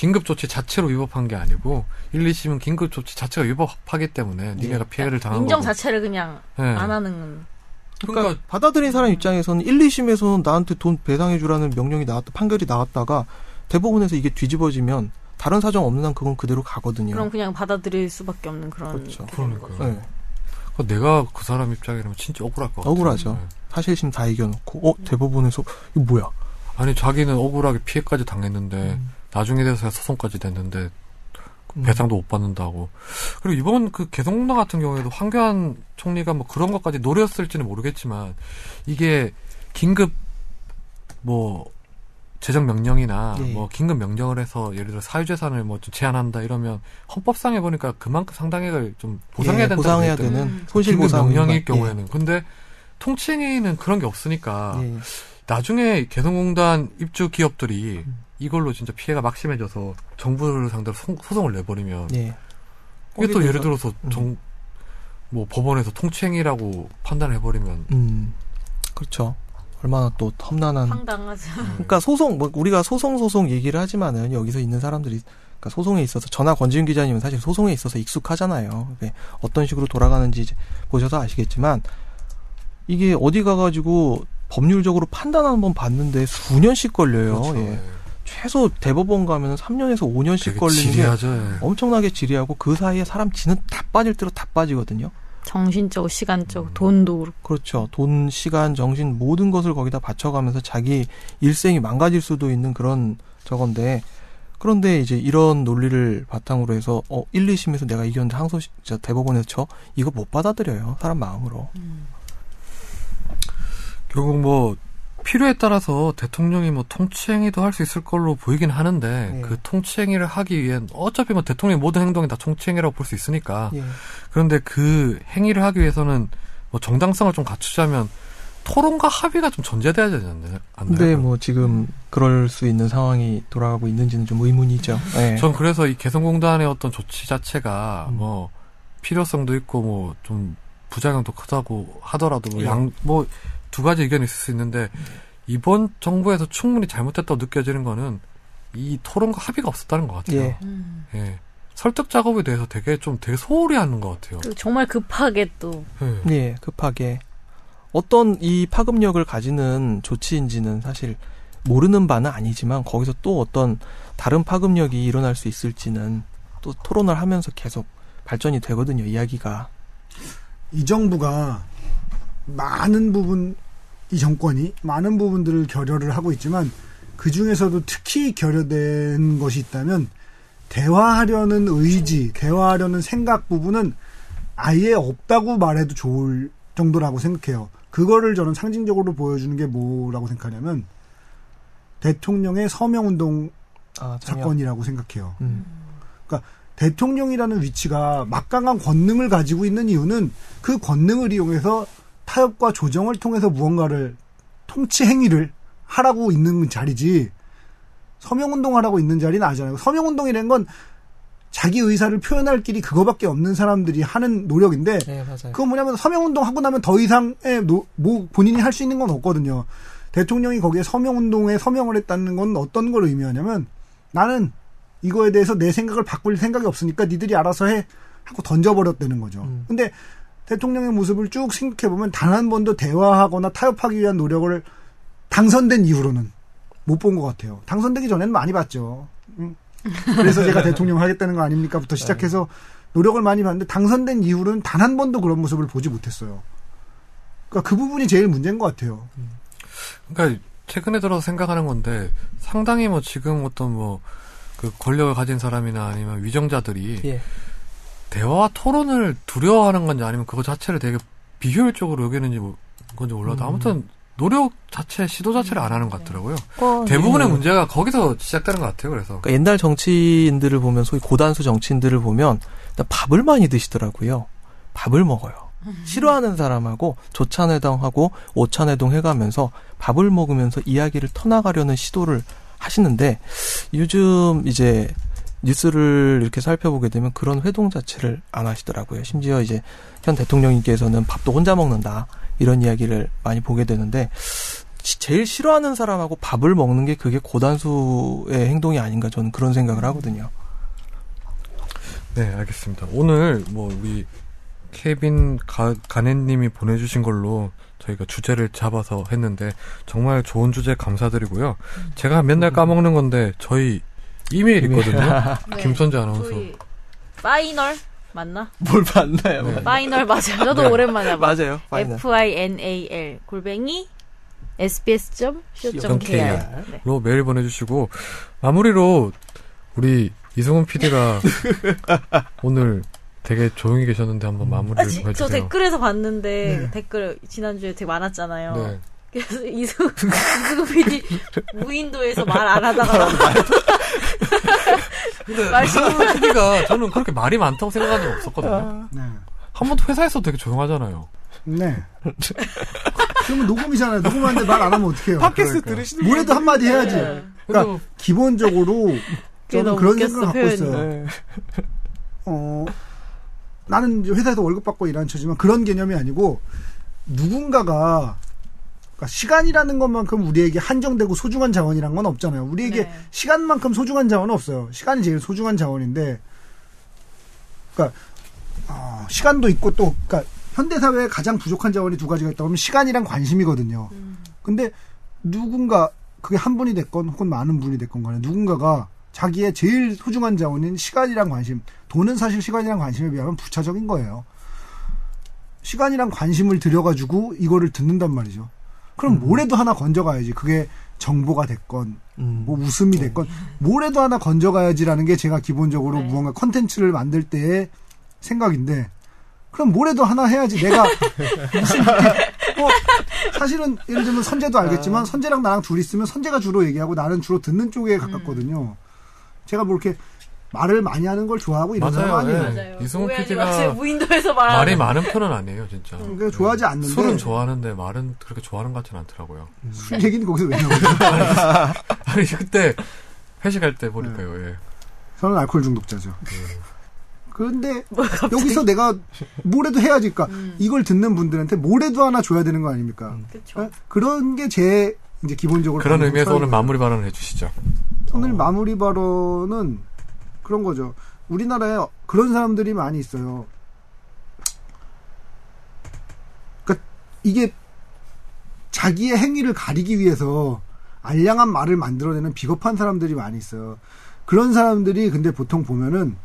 긴급 조치 자체로 위법한 게 아니고 1, 2심은 긴급 조치 자체가 위법하기 때문에 니네가 피해를 당한 인정 거고. 자체를 그냥 예. 안 하는. 그러니까, 그러니까 받아들인 사람 입장에서는 1, 2심에서는 나한테 돈 배상해 주라는 명령이 나왔다 판결이 나왔다가 대법원에서 이게 뒤집어지면 다른 사정 없는 한 그건 그대로 가거든요. 그럼 그냥 받아들일 수밖에 없는 그런. 그렇죠. 그러니까요. 네. 그 내가 그 사람 입장이라면 진짜 억울할 것 같아요. 억울하죠. 예. 사실심 다 이겨놓고 어 대법원에서 이거 뭐야? 아니 자기는 억울하게 피해까지 당했는데 음. 나중에 돼서 소송까지 됐는데 음. 배상도 못 받는다고. 그리고 이번 그 개성공단 같은 경우에도 황교안 총리가 뭐 그런 것까지 노렸을지는 모르겠지만 이게 긴급 뭐 재정 명령이나 예. 뭐 긴급 명령을 해서 예를 들어 사유재산을 뭐 좀 제한한다 이러면 헌법상에 보니까 그만큼 상당액을 좀 보상해야 예, 된다고 보상해야. 되는 음. 손실 보상 명령일 경우에는 근데 통칭에는 그런 게 없으니까 예. 나중에 개성공단 입주 기업들이 음. 이걸로 진짜 피해가 막심해져서 정부를 상대로 소, 소송을 내버리면 예. 이게 또 예를 들어서 음. 정, 뭐 법원에서 통치행위라고 판단해버리면 음 그렇죠. 얼마나 또 험난한 황당하죠. 그러니까 소송 뭐 우리가 소송 소송 얘기를 하지만은 여기서 있는 사람들이 그러니까 소송에 있어서 전화 권지윤 기자님은 사실 소송에 있어서 익숙하잖아요. 이게 어떤 식으로 돌아가는지 이제 보셔서 아시겠지만 이게 어디 가가지고 법률적으로 판단 한번 받는데 수년씩 걸려요. 그렇죠. 예. 예. 최소 대법원 가면 은 3년에서 5년씩 되게 걸리는 게 지리하죠. 예. 엄청나게 지리하고 그 사이에 사람 지는 다 빠질 대로 다 빠지거든요. 정신적, 시간적, 음. 돈도 그렇고. 그렇죠. 돈, 시간, 정신 모든 것을 거기다 바쳐가면서 자기 일생이 망가질 수도 있는 그런 저건데 그런데 이제 이런 논리를 바탕으로 해서 어 1, 2심에서 내가 이겼는데 항소 저 대법원에서 저 이거 못 받아들여요. 사람 마음으로. 결국 뭐 필요에 따라서 대통령이 뭐 통치행위도 할 수 있을 걸로 보이긴 하는데 예. 그 통치행위를 하기 위한 어차피 뭐 대통령의 모든 행동이 다 통치행위라고 볼 수 있으니까 예. 그런데 그 행위를 하기 위해서는 뭐 정당성을 좀 갖추자면 토론과 합의가 좀 전제돼야 되지 않나요? 근데 뭐 지금 그럴 수 있는 상황이 돌아가고 있는지는 좀 의문이죠. 예. 전 그래서 이 개성공단의 어떤 조치 자체가 음. 뭐 필요성도 있고 뭐 좀 부작용도 크다고 하더라도 예. 뭐양 뭐 두 가지 의견이 있을 수 있는데 이번 정부에서 충분히 잘못했다고 느껴지는 거는 이 토론과 합의가 없었다는 것 같아요. 예. 음. 예. 설득 작업에 대해서 되게 좀 되게 소홀히 하는 것 같아요. 정말 급하게 또. 예. 예, 급하게 어떤 이 파급력을 가지는 조치인지는 사실 모르는 바는 아니지만 거기서 또 어떤 다른 파급력이 일어날 수 있을지는 또 토론을 하면서 계속 발전이 되거든요, 이야기가. 이 정부가 많은 부분 이 정권이 많은 부분들을 결여를 하고 있지만 그 중에서도 특히 결여된 것이 있다면 대화하려는 의지, 대화하려는 생각 부분은 아예 없다고 말해도 좋을 정도라고 생각해요. 그거를 저는 상징적으로 보여주는 게 뭐라고 생각하냐면 대통령의 서명 운동 아, 참여. 사건이라고 생각해요. 음. 대통령이라는 위치가 막강한 권능을 가지고 있는 이유는 그 권능을 이용해서 타협과 조정을 통해서 무언가를 통치 행위를 하라고 있는 자리지 서명운동 하라고 있는 자리는 아니잖아요. 서명운동이라는 건 자기 의사를 표현할 길이 그거밖에 없는 사람들이 하는 노력인데 네. 그건 뭐냐면 서명운동 하고 나면 더 이상의 노- 뭐 본인이 할 수 있는 건 없거든요. 대통령이 거기에 서명운동에 서명을 했다는 건 어떤 걸 의미하냐면 나는 이거에 대해서 내 생각을 바꿀 생각이 없으니까 니들이 알아서 해 하고 던져버렸다는 거죠. 음. 근데 대통령의 모습을 쭉 생각해보면 단 한 번도 대화하거나 타협하기 위한 노력을 당선된 이후로는 못 본 것 같아요. 당선되기 전에는 많이 봤죠. 음. 그래서 제가 대통령 하겠다는 거 아닙니까?부터 시작해서 노력을 많이 봤는데 당선된 이후로는 단 한 번도 그런 모습을 보지 못했어요. 그러니까 그 부분이 제일 문제인 것 같아요. 그러니까 최근에 들어서 생각하는 건데 상당히 뭐 지금 어떤 뭐 그 권력을 가진 사람이나 아니면 위정자들이 예. 대화와 토론을 두려워하는 건지 아니면 그거 자체를 되게 비효율적으로 여기는지 뭐 건지 몰라도 음. 아무튼 노력 자체 시도 자체를 안 하는 것 같더라고요. 어, 대부분의 네. 문제가 거기서 시작되는 것 같아요. 그래서 그러니까 옛날 정치인들을 보면 소위 고단수 정치인들을 보면 일단 밥을 많이 드시더라고요. 밥을 먹어요. 싫어하는 사람하고 조찬회동하고 오찬회동 해가면서 밥을 먹으면서 이야기를 터나가려는 시도를 하시는데 요즘 이제 뉴스를 이렇게 살펴보게 되면 그런 회동 자체를 안 하시더라고요. 심지어 이제 현 대통령님께서는 밥도 혼자 먹는다 이런 이야기를 많이 보게 되는데 시- 제일 싫어하는 사람하고 밥을 먹는 게 그게 고단수의 행동이 아닌가 저는 그런 생각을 하거든요. 네, 알겠습니다. 오늘 뭐 우리 케빈 가, 가네님이 보내주신 걸로 저희가 주제를 잡아서 했는데 정말 좋은 주제 감사드리고요. 제가 맨날 까먹는 건데 저희 이메일 있거든요. 네. 김선재 아나운서. 저희 final 맞나? 뭘 봤나요? 네. final 맞아요. 저도 네. 오랜만에 봐. 맞아요. F I N A L 골뱅이 sbs.co.kr. KR. 네. 로 메일 보내주시고 마무리로 우리 이승훈 PD가 오늘 되게 조용히 계셨는데 한번 마무리를 아, 지- 좀저 해주세요. 댓글에서 봤는데 네. 댓글 지난주에 되게 많았잖아요. 네. 그래서 이승 이승우 PD 무인도에서 말 안 하다가 근데 말씀- 이승훈 PD가 저는 그렇게 말이 많다고 생각한 적 없었거든요. 네. 한 번도 회사에서 되게 조용하잖아요. 네. 그러면 녹음이잖아요. 녹음하는데 말 안 하면 어떡해요. 팟캐스트 그러니까. 들으시는 뭐래도 한마디 해야지. 네. 그러니까 기본적으로 저는 그런 웃겼어, 생각을 갖고 표현이. 있어요. 네. 어, 나는 회사에서 월급 받고 일하는 처지만 그런 개념이 아니고 누군가가 그러니까 시간이라는 것만큼 우리에게 한정되고 소중한 자원이란 건 없잖아요. 우리에게 네. 시간만큼 소중한 자원은 없어요. 시간이 제일 소중한 자원인데, 그러니까 어, 시간도 있고 또 그러니까 현대 사회에 가장 부족한 자원이 두 가지가 있다고 하면 시간이랑 관심이거든요. 음. 근데 누군가 그게 한 분이 됐건 혹은 많은 분이 됐건 간에 누군가가 자기의 제일 소중한 자원인 시간이랑 관심 돈은 사실 시간이랑 관심에 비하면 부차적인 거예요. 시간이랑 관심을 들여가지고 이거를 듣는단 말이죠. 그럼 뭐래도 하나 건져가야지. 그게 정보가 됐건 음. 뭐 웃음이 됐건 뭐래도 하나 건져가야지라는 게 제가 기본적으로 네. 무언가 컨텐츠를 만들 때의 생각인데 그럼 뭐래도 하나 해야지 내가 무슨 어, 사실은 예를 들면 선재도 알겠지만 선재랑 나랑 둘이 있으면 선재가 주로 얘기하고 나는 주로 듣는 쪽에 가깝거든요. 제가 뭐 이렇게 말을 많이 하는 걸 좋아하고 이런 맞아요. 사람 아니에요. 네. 맞아요. 이승훈 PD가. 무인도에서 말하는 말이 많은 편은 아니에요, 진짜. 그러니까 좋아하지 않는데 술은 좋아하는데 말은 그렇게 좋아하는 것 같지는 않더라고요. 술 얘기는 거기서 왜 나오죠? 아니 그때 회식할 때 보니까요. 예. 저는 알코올 중독자죠. 그런데 여기서 내가 뭐래도 해야지. 그러니까 음. 이걸 듣는 분들한테 뭐래도 하나 줘야 되는 거 아닙니까? 그쵸. 어? 그런 게 제 이제 기본적으로 그런 의미에서 오늘. 마무리 발언을 해주시죠. 오늘 마무리 발언은 그런 거죠. 우리나라에 그런 사람들이 많이 있어요. 그러니까 이게 자기의 행위를 가리기 위해서 알량한 말을 만들어내는 비겁한 사람들이 많이 있어요. 그런 사람들이 근데 보통 보면은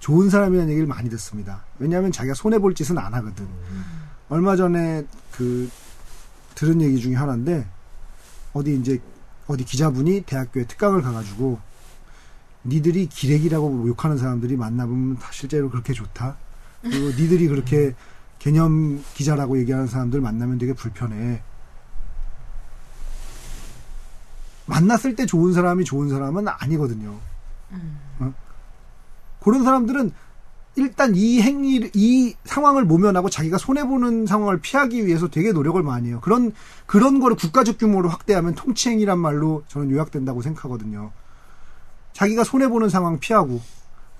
좋은 사람이라는 얘기를 많이 듣습니다. 왜냐하면 자기가 손해 볼 짓은 안 하거든. 얼마 전에 그 들은 얘기 중에 하나인데 어디 이제 어디 기자분이 대학교에 특강을 가가지고 니들이 기레기라고 욕하는 사람들이 만나보면 다 실제로 그렇게 좋다. 그리고 니들이 그렇게 개념 기자라고 얘기하는 사람들 만나면 되게 불편해. 만났을 때 좋은 사람이 좋은 사람은 아니거든요. 어? 그런 사람들은 일단 이 행위, 이 상황을 모면하고 자기가 손해보는 상황을 피하기 위해서 되게 노력을 많이 해요. 그런, 그런 거를 국가적 규모로 확대하면 통치행위란 말로 저는 요약된다고 생각하거든요. 자기가 손해 보는 상황 피하고,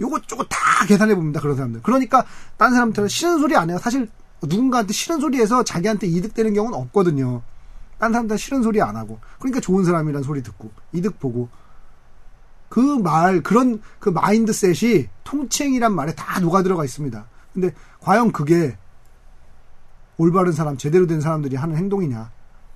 요것 저것 다 계산해 봅니다. 그런 사람들. 그러니까, 딴 사람들은 싫은 소리 안 해요. 사실, 누군가한테 싫은 소리해서 자기한테 이득되는 경우는 없거든요. 딴 사람들 싫은 소리 안 하고 그러니까 좋은 사람이란 소리 듣고 이득 보고 그 말 그런 그 마인드셋이 통칭이란 말에 다 녹아 들어가 있습니다. 근데 과연 그게 올바른 사람 제대로 된 사람들이 하는 행동이냐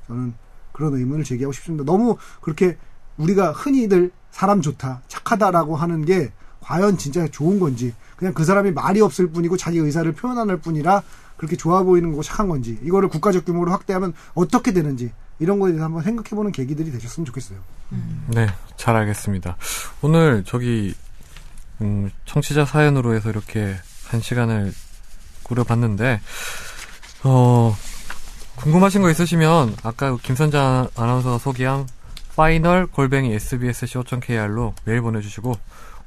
저는 그런 의문을 제기하고 싶습니다. 너무 그렇게 우리가 흔히들 사람 좋다 착하다라고 하는 게 과연 진짜 좋은 건지 그냥 그 사람이 말이 없을 뿐이고 자기 의사를 표현할 뿐이라 그렇게 좋아 보이는 거고 착한 건지 이거를 국가적 규모로 확대하면 어떻게 되는지 이런 거에 대해서 한번 생각해보는 계기들이 되셨으면 좋겠어요. 네, 잘 알겠습니다. 오늘 저기 음, 청취자 사연으로 해서 이렇게 한 시간을 꾸려봤는데 어 궁금하신 거 있으시면 아까 김선장 아나운서가 소개한 파이널 골뱅이 sbs co.kr로 메일 보내주시고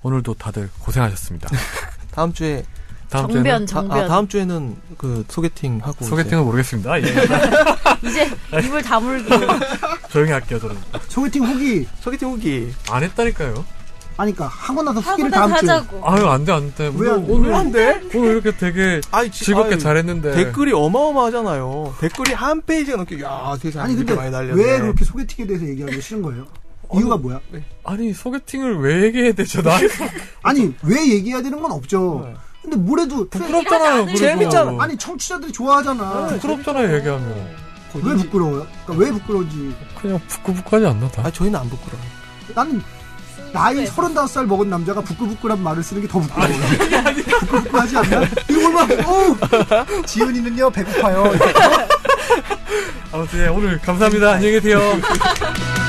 오늘도 다들 고생하셨습니다. 다음 주에 다음 정변 주에는 다, 정변 아, 다음 주에는 그 소개팅 하고 소개팅은 모르겠습니다. 예, 이제 입을 다물고 조용히 할게요 저는. 소개팅 후기 이제 소개팅 후기 안 했다니까요. 아니까 하고 나서 하고 후기를 나서 다음 주에 하자고. 아유 안돼 안돼. 왜안 돼? 오늘 안 돼? 오늘 이렇게 되게 아이, 지- 즐겁게 아이, 잘했는데 댓글이 어마어마하잖아요. 댓글이 한 페이지가 넘게 야 세상에 아니 이렇게 근데 많이 달렸네. 왜 그렇게 소개팅에 대해서 얘기하기 싫은 거예요? 이유가 뭐야? 아니 소개팅을 왜 얘기해야 되죠? 나 아니 왜 얘기해야 되는 건 없죠. 네. 근데 뭐래도 부끄럽잖아요. 그리고. 재밌잖아. 아니 청취자들이 좋아하잖아. 부끄럽잖아요 얘기하면. 왜 부끄러워요? 그러니까 왜 부끄러운지. 그냥 부끄부끄하지 않나 다. 아 저희는 안 부끄러워. 나는 나이 35살 먹은 남자가 부끄부끄란 말을 쓰는 게 더 부끄러워요. 부끄부끄하지 않나? 이거 어우! 지은이는요, 배고파요. 아무튼 예, 오늘 감사합니다. 안녕히 계세요.